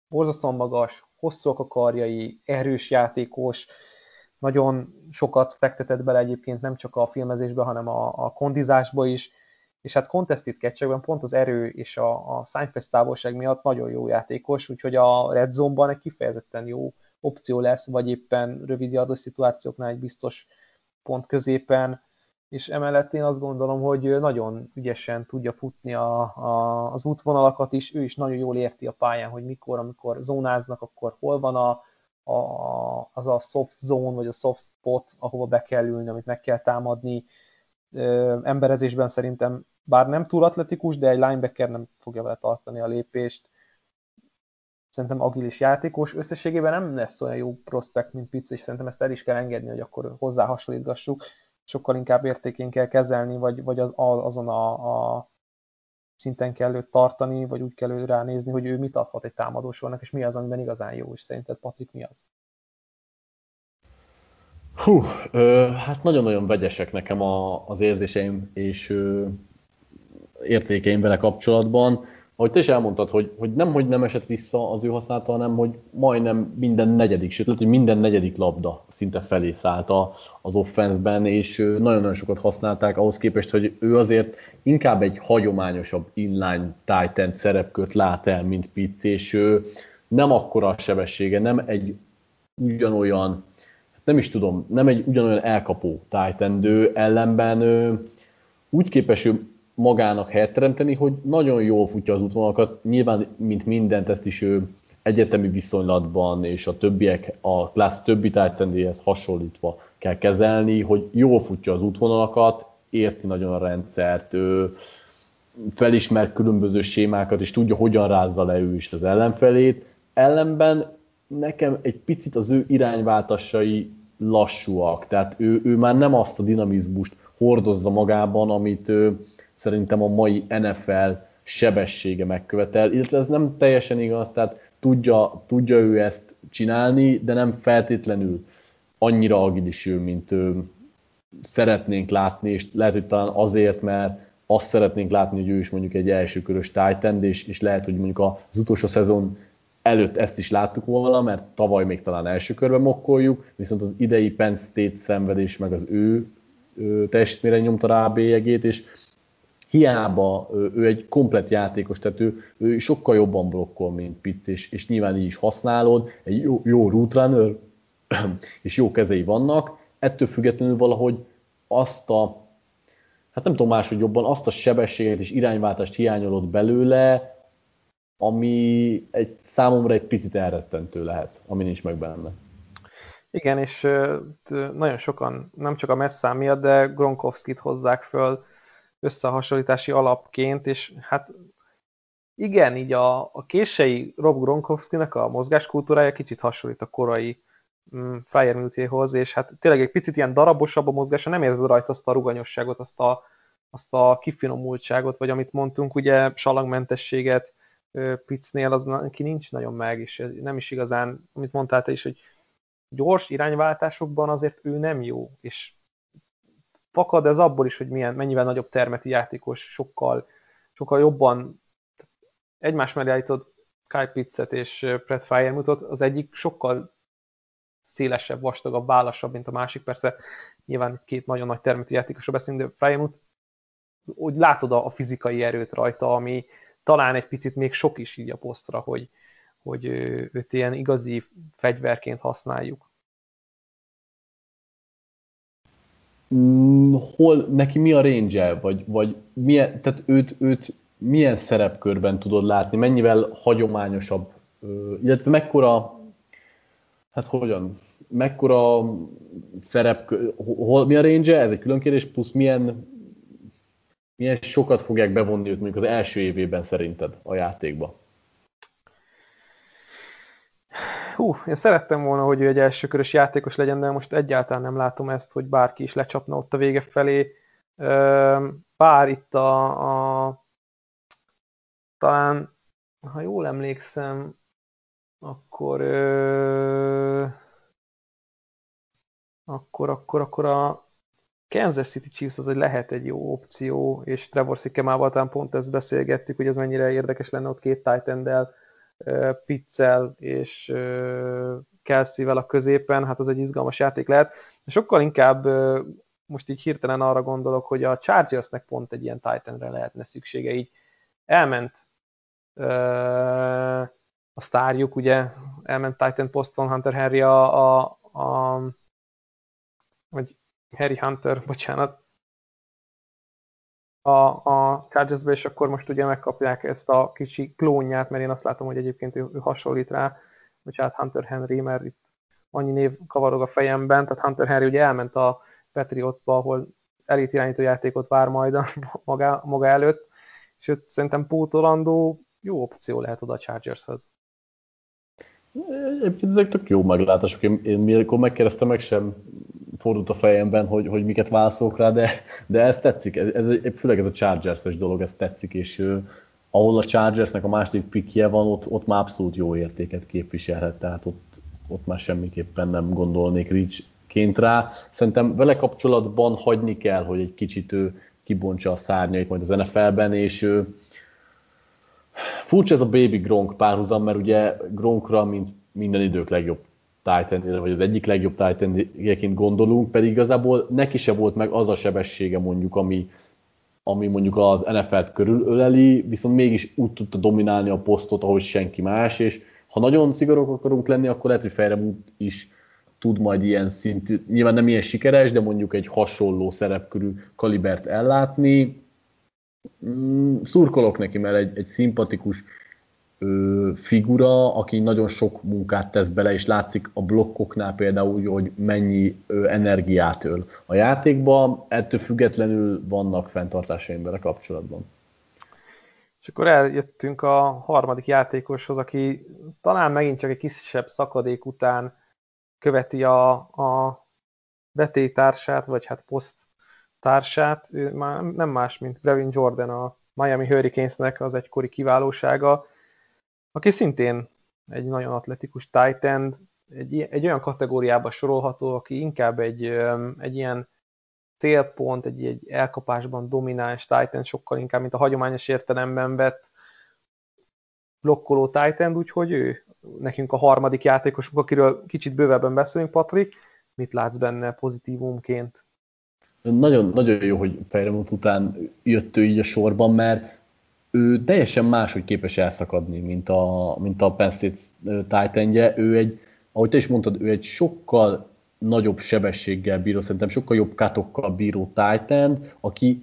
borzasztóan magas, hosszúak a karjai, erős játékos, nagyon sokat fektetett bele egyébként nem csak a filmezésbe, hanem a, a kondizásba is, és hát contested catchekben pont az erő és a, a Seinfeld távolság miatt nagyon jó játékos, úgyhogy a Red Zone-ban egy kifejezetten jó opció lesz, vagy éppen rövid yardos szituációknál egy biztos pont középen, és emellett én azt gondolom, hogy nagyon ügyesen tudja futni a, a, az útvonalakat is, ő is nagyon jól érti a pályán, hogy mikor, amikor zónáznak, akkor hol van a, a, az a soft zone, vagy a soft spot, ahova be kell ülni, amit meg kell támadni. Ö, emberezésben szerintem, bár nem túl atletikus, de egy linebacker nem fogja vele tartani a lépést. Szerintem agilis játékos. Összességében nem lesz olyan jó prospekt, mint Pitts, és szerintem ezt el is kell engedni, hogy akkor hozzá hasonlítgassuk sokkal inkább értékén kell kezelni, vagy, vagy az, azon a, a szinten kell őt tartani, vagy úgy kell ő ránézni, hogy ő mit adhat egy támadósornak, és mi az, amiben igazán jó, és szerinted Patrik mi az? Hú, ö, hát nagyon-nagyon vegyesek nekem a, az érzéseim és ö, értékeim vele kapcsolatban ahogy te is elmondtad, hogy, hogy nem, hogy nem esett vissza az ő használata, hanem hogy majdnem minden negyedik, sőt, lehet, hogy minden negyedik labda szinte felé szállt az offenszben, és nagyon-nagyon sokat használták ahhoz képest, hogy ő azért inkább egy hagyományosabb inline titan szerepkört lát el, mint Pitts, és ő nem akkora a sebessége, nem egy ugyanolyan, nem is tudom, nem egy ugyanolyan elkapó Titan, de ellenben ő úgy képes ő magának helyet teremteni, hogy nagyon jól futja az útvonalakat, nyilván, mint mindent, ezt is ő egyetemi viszonylatban és a többiek, a klassz többi tájtendéhez hasonlítva kell kezelni, hogy jól futja az útvonalakat, érti nagyon a rendszert, ő felismer különböző sémákat, és tudja, hogyan rázza le ő is az ellenfelét. Ellenben nekem egy picit az ő irányváltásai lassúak, tehát ő, ő már nem azt a dinamizmust hordozza magában, amit ő, szerintem a mai NFL sebessége megkövetel, illetve ez nem teljesen igaz, tehát tudja, tudja ő ezt csinálni, de nem feltétlenül annyira agilis ő, mint ő szeretnénk látni, és lehet, hogy talán azért, mert azt szeretnénk látni, hogy ő is mondjuk egy elsőkörös titan és, és lehet, hogy mondjuk az utolsó szezon előtt ezt is láttuk volna, mert tavaly még talán első körben mokkoljuk, viszont az idei Penn State szenvedés meg az ő, ő teljesítményre nyomta rá a bélyegét, és hiába ő egy komplet játékos, tehát ő, ő sokkal jobban blokkol, mint Pitts, és, és nyilván így is használod, egy jó, jó route runner, és jó kezei vannak, ettől függetlenül valahogy azt a, hát nem tudom máshogy jobban, azt a sebességet és irányváltást hiányolod belőle, ami egy számomra egy picit elrettentő lehet, ami nincs meg benne. Igen, és nagyon sokan, nem csak a messzám miatt, de Gronkowski-t hozzák föl összehasonlítási alapként, és hát igen, így a, a kései Rob Gronkowski-nek a mozgáskultúrája kicsit hasonlít a korai mm, Fryer Multiéhoz, és hát tényleg egy picit ilyen darabosabb a mozgása, nem érzed rajta azt a ruganyosságot, azt a, azt a kifinomultságot, vagy amit mondtunk, ugye salangmentességet Pitznél, az neki nincs nagyon meg, és nem is igazán, amit mondtál te is, hogy gyors irányváltásokban azért ő nem jó, és fakad, ez abból is, hogy milyen, mennyivel nagyobb termeti játékos, sokkal, sokkal jobban egymás mellé állított Kyle Pitzet és Brett Fire mutat, az egyik sokkal szélesebb, vastagabb, válasabb, mint a másik. Persze nyilván két nagyon nagy termetű játékosra beszélünk, de Frymouth, hogy látod a fizikai erőt rajta, ami talán egy picit még sok is így a posztra, hogy, hogy őt ilyen igazi fegyverként használjuk. Hol, neki mi a range vagy, vagy milyen, tehát őt, őt milyen szerepkörben tudod látni, mennyivel hagyományosabb, illetve mekkora, hát hogyan, mekkora szerepkör, hol, mi a range ez egy külön kérdés, plusz milyen, milyen sokat fogják bevonni őt mondjuk az első évében szerinted a játékba? Hú, én szerettem volna, hogy ő egy elsőkörös játékos legyen, de most egyáltalán nem látom ezt, hogy bárki is lecsapna ott a vége felé. Bár itt a, a talán, ha jól emlékszem, akkor ö, akkor, akkor, akkor a Kansas City Chiefs az egy lehet egy jó opció, és Trevor Szikemával talán pont ezt beszélgettük, hogy az mennyire érdekes lenne ott két titan Pitzel és Kelsey-vel a középen, hát az egy izgalmas játék lehet. Sokkal inkább most így hirtelen arra gondolok, hogy a Chargersnek pont egy ilyen Titanre lehetne szüksége, így elment a sztárjuk, ugye elment Titan poszton Hunter Henry a, a, a vagy Harry Hunter, bocsánat, a, a chargers és akkor most ugye megkapják ezt a kicsi klónját, mert én azt látom, hogy egyébként ő, hasonlít rá, hogy hát Hunter Henry, mert itt annyi név kavarog a fejemben, tehát Hunter Henry ugye elment a Patriotsba, ahol elit irányító játékot vár majd a maga, maga előtt, és őt szerintem pótolandó jó opció lehet oda a Chargershez. Egyébként ezek tök jó meglátások. Én, én mikor megkérdeztem, meg sem fordult a fejemben, hogy, hogy miket válaszolok rá, de, de ez tetszik. Ez, ez, főleg ez a Chargers-es dolog, ez tetszik, és uh, ahol a Chargersnek a második pikje van, ott, ott már abszolút jó értéket képviselhet, tehát ott, ott már semmiképpen nem gondolnék Rich-ként rá. Szerintem vele kapcsolatban hagyni kell, hogy egy kicsit ő kibontsa a szárnyait majd az NFL-ben, és ő, Furcsa ez a Baby Gronk párhuzam, mert ugye Gronkra, mint minden idők legjobb titan vagy az egyik legjobb titan gondolunk, pedig igazából neki se volt meg az a sebessége mondjuk, ami, ami mondjuk az NFL-t körülöleli, viszont mégis úgy tudta dominálni a posztot, ahogy senki más, és ha nagyon szigorúak akarunk lenni, akkor lehet, hogy fejre is tud majd ilyen szintű, nyilván nem ilyen sikeres, de mondjuk egy hasonló szerepkörű kalibert ellátni. Mm, szurkolok neki, mert egy, egy szimpatikus figura, aki nagyon sok munkát tesz bele, és látszik a blokkoknál például, hogy mennyi energiát öl a játékba, ettől függetlenül vannak fenntartásaim vele kapcsolatban. És akkor eljöttünk a harmadik játékoshoz, aki talán megint csak egy kisebb szakadék után követi a, a vetétársát, vagy hát poszt társát, ő már nem más, mint Brevin Jordan, a Miami Hurricanesnek az egykori kiválósága, aki szintén egy nagyon atletikus tight end, egy, egy olyan kategóriába sorolható, aki inkább egy, egy ilyen célpont, egy, egy elkapásban domináns Titan, sokkal inkább, mint a hagyományos értelemben vett blokkoló Titan, úgyhogy ő nekünk a harmadik játékosunk, akiről kicsit bővebben beszélünk, Patrik. Mit látsz benne pozitívumként? Nagyon, nagyon jó, hogy Fejremont után jött ő így a sorban, mert ő teljesen máshogy képes elszakadni, mint a, mint a Penn State titan -je. Ő egy, ahogy te is mondtad, ő egy sokkal nagyobb sebességgel bíró, szerintem sokkal jobb katokkal bíró Titan, aki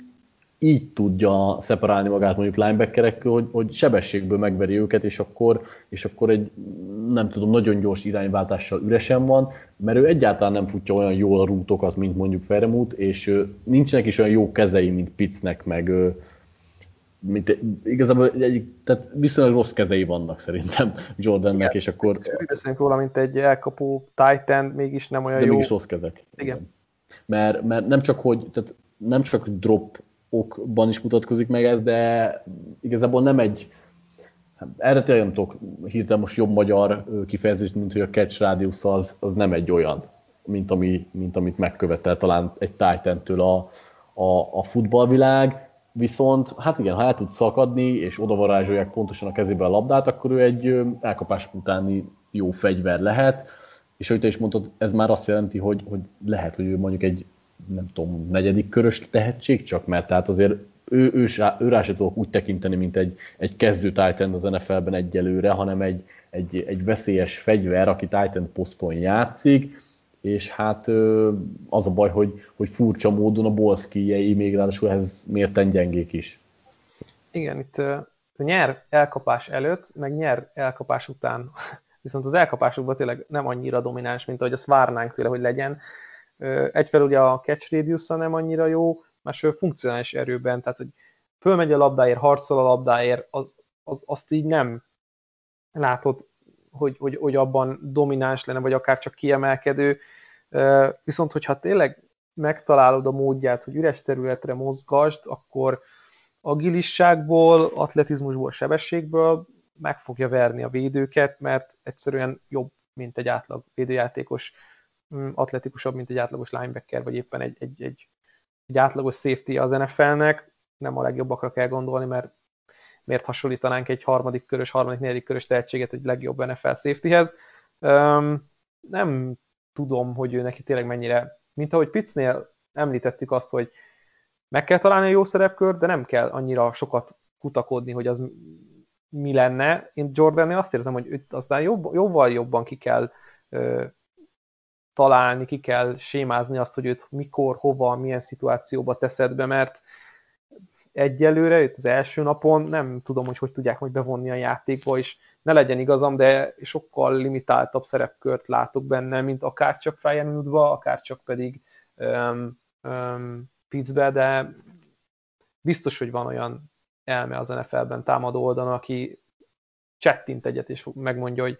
így tudja szeparálni magát mondjuk linebackerekkel, hogy, hogy sebességből megveri őket, és akkor, és akkor egy, nem tudom, nagyon gyors irányváltással üresen van, mert ő egyáltalán nem futja olyan jól a rútokat, mint mondjuk Feremut, és nincsenek is olyan jó kezei, mint Pitznek, meg, mint, igazából egy, tehát viszonylag rossz kezei vannak szerintem Jordannek, Igen. és akkor... Úgy beszélünk róla, mint egy elkapó Titan, mégis nem olyan de jó. mégis rossz kezek. Igen. Mert, mert nem csak, hogy, tehát nem csak drop okban is mutatkozik meg ez, de igazából nem egy erre tényleg nem tudok hirtelen most jobb magyar kifejezést, mint hogy a catch radius az, az nem egy olyan, mint, ami, mint amit megkövetel talán egy titan a, a, a futballvilág, viszont hát igen, ha el tud szakadni, és odavarázsolják pontosan a kezébe a labdát, akkor ő egy elkapás utáni jó fegyver lehet, és ahogy te is mondtad, ez már azt jelenti, hogy, hogy lehet, hogy ő mondjuk egy nem tudom, negyedik körös tehetség csak, mert tehát azért ő, ő, ő rá tudok úgy tekinteni, mint egy, egy kezdő Titan az NFL-ben egyelőre, hanem egy, egy, egy veszélyes fegyver, aki Titan poszton játszik, és hát az a baj, hogy, hogy furcsa módon a bolszkijei még ráadásul ehhez mérten gyengék is. Igen, itt nyer elkapás előtt, meg nyer elkapás után. Viszont az elkapásokban tényleg nem annyira domináns, mint ahogy azt várnánk tőle, hogy legyen. Egyfelől ugye a catch radius nem annyira jó, másfelől funkcionális erőben, tehát hogy fölmegy a labdáért, harcol a labdáért, az, az, azt így nem látod, hogy, hogy, hogy abban domináns lenne, vagy akár csak kiemelkedő. Viszont, hogyha tényleg megtalálod a módját, hogy üres területre mozgasd, akkor agilisságból, atletizmusból, sebességből meg fogja verni a védőket, mert egyszerűen jobb, mint egy átlag védőjátékos, mm, atletikusabb, mint egy átlagos linebacker, vagy éppen egy, egy, egy, egy átlagos safety az NFL-nek. Nem a legjobbakra kell gondolni, mert miért hasonlítanánk egy harmadik körös, harmadik, negyedik körös tehetséget egy legjobb NFL safetyhez. Um, nem tudom, hogy ő neki tényleg mennyire, mint ahogy Pitznél említettük azt, hogy meg kell találni a jó szerepkört, de nem kell annyira sokat kutakodni, hogy az mi lenne. Én Jordannél azt érzem, hogy itt aztán jobb, jóval jobban ki kell ö, találni, ki kell sémázni azt, hogy őt mikor, hova, milyen szituációba teszed be, mert egyelőre, itt az első napon nem tudom, hogy hogy tudják majd bevonni a játékba, és ne legyen igazam, de sokkal limitáltabb szerepkört látok benne, mint akár csak Ryan akár csak pedig um, um, Pittsbe, de biztos, hogy van olyan elme az NFL-ben támadó oldalon, aki csettint egyet, és megmondja, hogy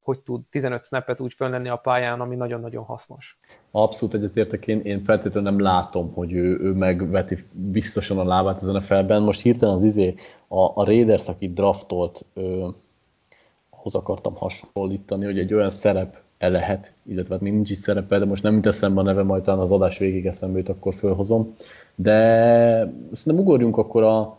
hogy tud 15 snappet úgy föllenni a pályán, ami nagyon-nagyon hasznos. Abszolút egyetértek, én, én feltétlenül nem látom, hogy ő, ő megveti biztosan a lábát ezen a felben. Most hirtelen az izé, a, a Raiders, aki draftolt, ahhoz akartam hasonlítani, hogy egy olyan szerep el lehet, illetve hát még nincs is szerepe, de most nem jut eszembe a neve, majd talán az adás végig eszembe jut, akkor fölhozom. De nem ugorjunk akkor a,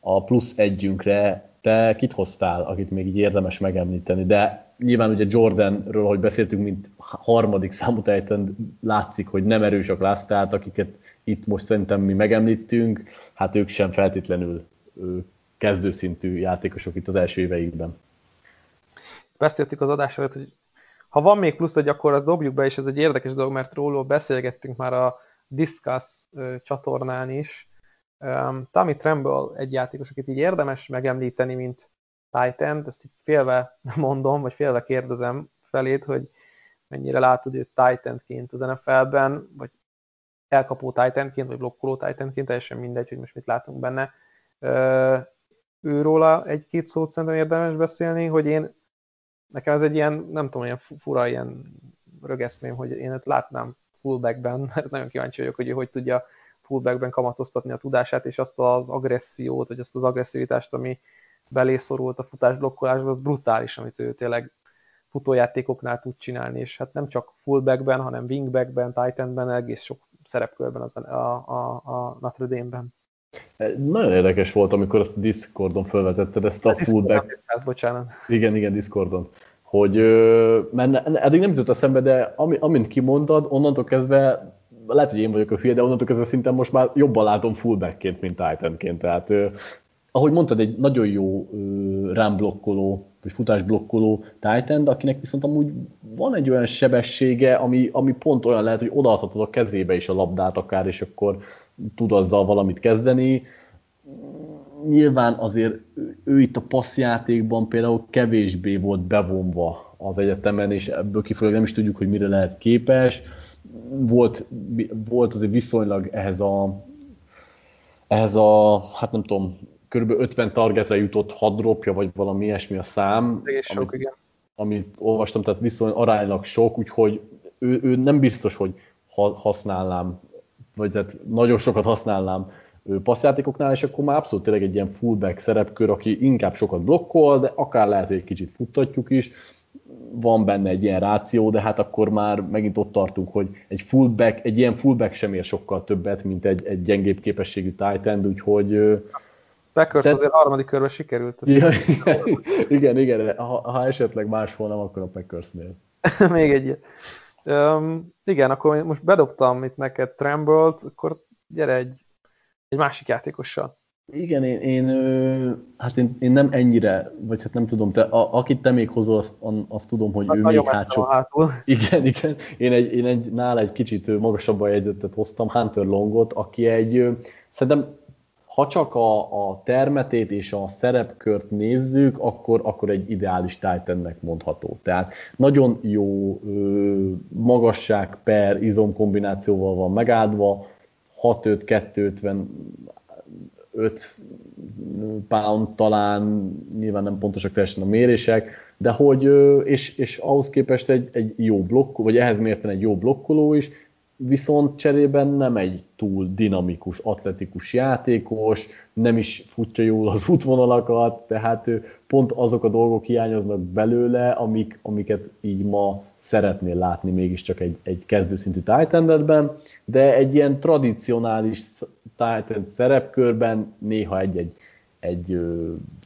a plusz együnkre. Te kit hoztál, akit még így érdemes megemlíteni? De nyilván ugye Jordanről, hogy beszéltünk, mint harmadik számú teljesen látszik, hogy nem erősek lesz, tehát akiket itt most szerintem mi megemlítünk, hát ők sem feltétlenül kezdőszintű játékosok itt az első éveikben. Beszéltük az adás előtt, hogy ha van még plusz egy, akkor azt dobjuk be, és ez egy érdekes dolog, mert róla beszélgettünk már a Discuss csatornán is. Um, Tommy Tremble egy játékos, akit így érdemes megemlíteni, mint titan ezt így félve mondom, vagy félve kérdezem felét, hogy mennyire látod őt Titanként az NFL-ben, vagy elkapó Titanként, vagy blokkoló Titanként, teljesen mindegy, hogy most mit látunk benne. Őróla egy-két szót szerintem érdemes beszélni, hogy én, nekem ez egy ilyen, nem tudom, ilyen fura, ilyen rögeszmém, hogy én őt látnám fullbackben, mert nagyon kíváncsi vagyok, hogy ő hogy tudja fullbackben kamatoztatni a tudását, és azt az agressziót, vagy azt az agresszivitást, ami belészorult a futásblokkolásba, az brutális, amit ő tényleg futójátékoknál tud csinálni, és hát nem csak fullbackben, hanem wingbackben, titanben, egész sok szerepkörben az, a, a, a Notre Dame-ben. Nagyon érdekes volt, amikor azt a Discordon felvetetted, ezt a, a fullback... Ez, bocsánat. Igen, igen, Discordon. Hogy, mert eddig nem jutott eszembe, de ami, amint kimondtad, onnantól kezdve lehet, hogy én vagyok a hülye, de onnantól kezdve szinte most már jobban látom fullbackként, mint Titanként. Tehát ahogy mondtad, egy nagyon jó rámblokkoló, vagy futásblokkoló Titan, akinek viszont amúgy van egy olyan sebessége, ami, ami pont olyan lehet, hogy odaadhatod a kezébe is a labdát akár, és akkor tud azzal valamit kezdeni. Nyilván azért ő itt a passzjátékban például kevésbé volt bevonva az egyetemen, és ebből kifolyólag nem is tudjuk, hogy mire lehet képes. Volt, volt azért viszonylag ehhez a ehhez a, hát nem tudom, kb. 50 targetre jutott 6 dropja, vagy valami ilyesmi a szám. sok, amit, igen. Amit olvastam, tehát viszony aránylag sok, úgyhogy ő, ő nem biztos, hogy használnám, vagy tehát nagyon sokat használnám passzjátékoknál, és akkor már abszolút tényleg egy ilyen fullback szerepkör, aki inkább sokat blokkol, de akár lehet, hogy egy kicsit futtatjuk is, van benne egy ilyen ráció, de hát akkor már megint ott tartunk, hogy egy fullback, egy ilyen fullback sem ér sokkal többet, mint egy, egy gyengébb képességű tight end, úgyhogy Packers te... azért harmadik körben sikerült. Ja, igen, igen, igen, ha, ha esetleg más volna, akkor a Packersnél. Még egy um, Igen, akkor most bedobtam itt neked Tremble-t, akkor gyere egy, egy másik játékossal. Igen, én, én, hát én, én, nem ennyire, vagy hát nem tudom, te, a, akit te még hozol, azt, azt tudom, hogy hát ő még hátsó. Hátul. Igen, igen. Én egy, én egy nála egy kicsit magasabban jegyzetet hoztam, Hunter Longot, aki egy, szerintem ha csak a, a termetét és a szerepkört nézzük, akkor, akkor egy ideális Titannek mondható. Tehát nagyon jó ö, magasság per izom kombinációval van megáldva, 6-5-250 5 pound talán, nyilván nem pontosak teljesen a mérések, de hogy, és, és ahhoz képest egy, egy jó blokk, vagy ehhez mérten egy jó blokkoló is, viszont cserében nem egy túl dinamikus, atletikus játékos, nem is futja jól az útvonalakat, tehát pont azok a dolgok hiányoznak belőle, amik, amiket így ma szeretnél látni mégiscsak egy, egy kezdőszintű titan de egy ilyen tradicionális Titan szerepkörben néha egy-egy egy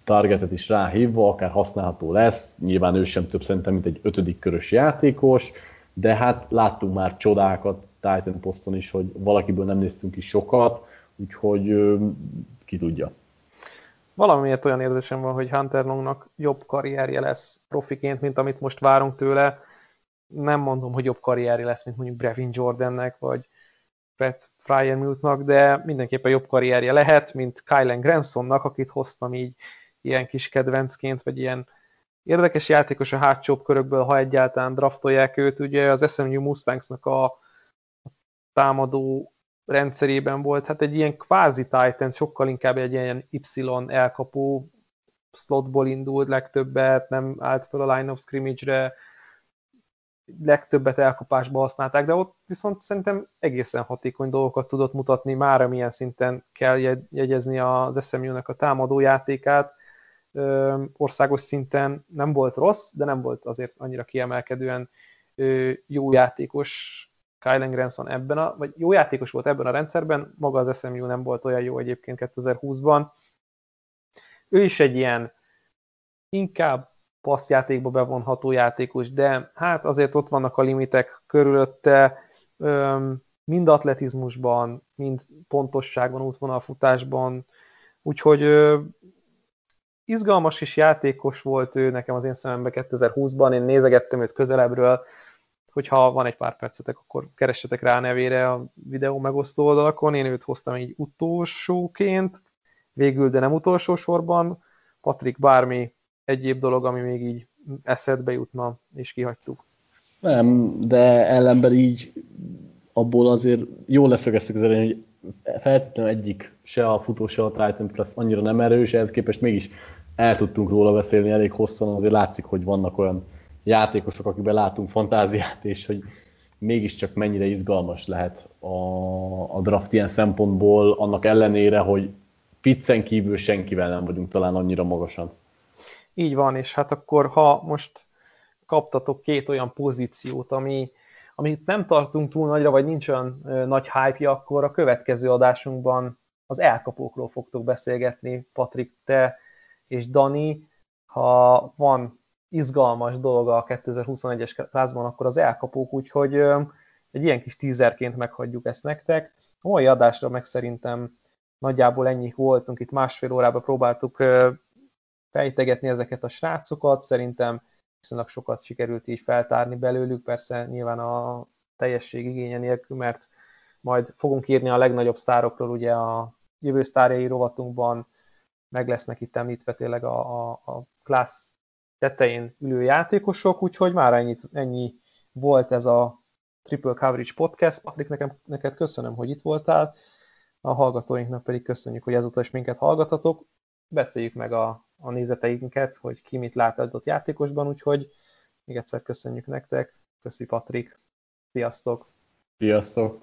targetet is ráhívva, akár használható lesz, nyilván ő sem több szerintem, mint egy ötödik körös játékos, de hát láttunk már csodákat Titan poszton is, hogy valakiből nem néztünk is sokat, úgyhogy ki tudja. Valamiért olyan érzésem van, hogy Hunter Longnak jobb karrierje lesz profiként, mint amit most várunk tőle. Nem mondom, hogy jobb karrierje lesz, mint mondjuk Brevin Jordannek, vagy Pat Fryermuthnak, de mindenképpen jobb karrierje lehet, mint Kylen Gransonnak, akit hoztam így ilyen kis kedvencként, vagy ilyen érdekes játékos a hátsó körökből, ha egyáltalán draftolják őt. Ugye az SMU Mustangsnak a támadó rendszerében volt, hát egy ilyen kvázi Titan, sokkal inkább egy ilyen Y elkapó slotból indult legtöbbet, nem állt fel a line of scrimmage-re, legtöbbet elkapásba használták, de ott viszont szerintem egészen hatékony dolgokat tudott mutatni, már milyen szinten kell jegyezni az SMU-nak a támadó játékát. Országos szinten nem volt rossz, de nem volt azért annyira kiemelkedően jó játékos Kylen Granson ebben a, vagy jó játékos volt ebben a rendszerben, maga az SMU nem volt olyan jó egyébként 2020-ban. Ő is egy ilyen inkább passzjátékba bevonható játékos, de hát azért ott vannak a limitek körülötte, mind atletizmusban, mind pontosságban, útvonalfutásban, úgyhogy izgalmas is játékos volt ő nekem az én szememben 2020-ban, én nézegettem őt közelebbről, hogyha van egy pár percetek, akkor keressetek rá a nevére a videó megosztó oldalakon, én őt hoztam így utolsóként, végül, de nem utolsó sorban, Patrik, bármi egyéb dolog, ami még így eszedbe jutna, és kihagytuk. Nem, de ellenben így abból azért jól leszögeztük az elején, hogy feltétlenül egyik se a futó, se a Titan Plus annyira nem erős, ehhez képest mégis el tudtunk róla beszélni elég hosszan, azért látszik, hogy vannak olyan játékosok, akikben látunk fantáziát, és hogy mégiscsak mennyire izgalmas lehet a, a draft ilyen szempontból, annak ellenére, hogy Piccen kívül senkivel nem vagyunk talán annyira magasan. Így van, és hát akkor, ha most kaptatok két olyan pozíciót, ami, amit nem tartunk túl nagyra, vagy nincs olyan ö, nagy hype akkor a következő adásunkban az elkapókról fogtok beszélgetni, Patrik, te és Dani. Ha van izgalmas dolga a 2021-es klázban, akkor az elkapók, úgyhogy egy ilyen kis tízerként meghagyjuk ezt nektek. A mai adásra meg szerintem nagyjából ennyi voltunk, itt másfél órában próbáltuk fejtegetni ezeket a srácokat, szerintem viszonylag sokat sikerült így feltárni belőlük, persze nyilván a teljesség igénye nélkül, mert majd fogunk írni a legnagyobb sztárokról, ugye a jövő sztárjai rovatunkban meg lesznek itt említve tényleg a, a, a class tetején ülő játékosok, úgyhogy már ennyi, ennyi volt ez a Triple Coverage Podcast. Patrik, nekem, neked köszönöm, hogy itt voltál, a hallgatóinknak pedig köszönjük, hogy ezúttal is minket hallgatatok. Beszéljük meg a, a nézeteinket, hogy ki mit lát adott játékosban, úgyhogy még egyszer köszönjük nektek. Köszi Patrik. Sziasztok! Sziasztok!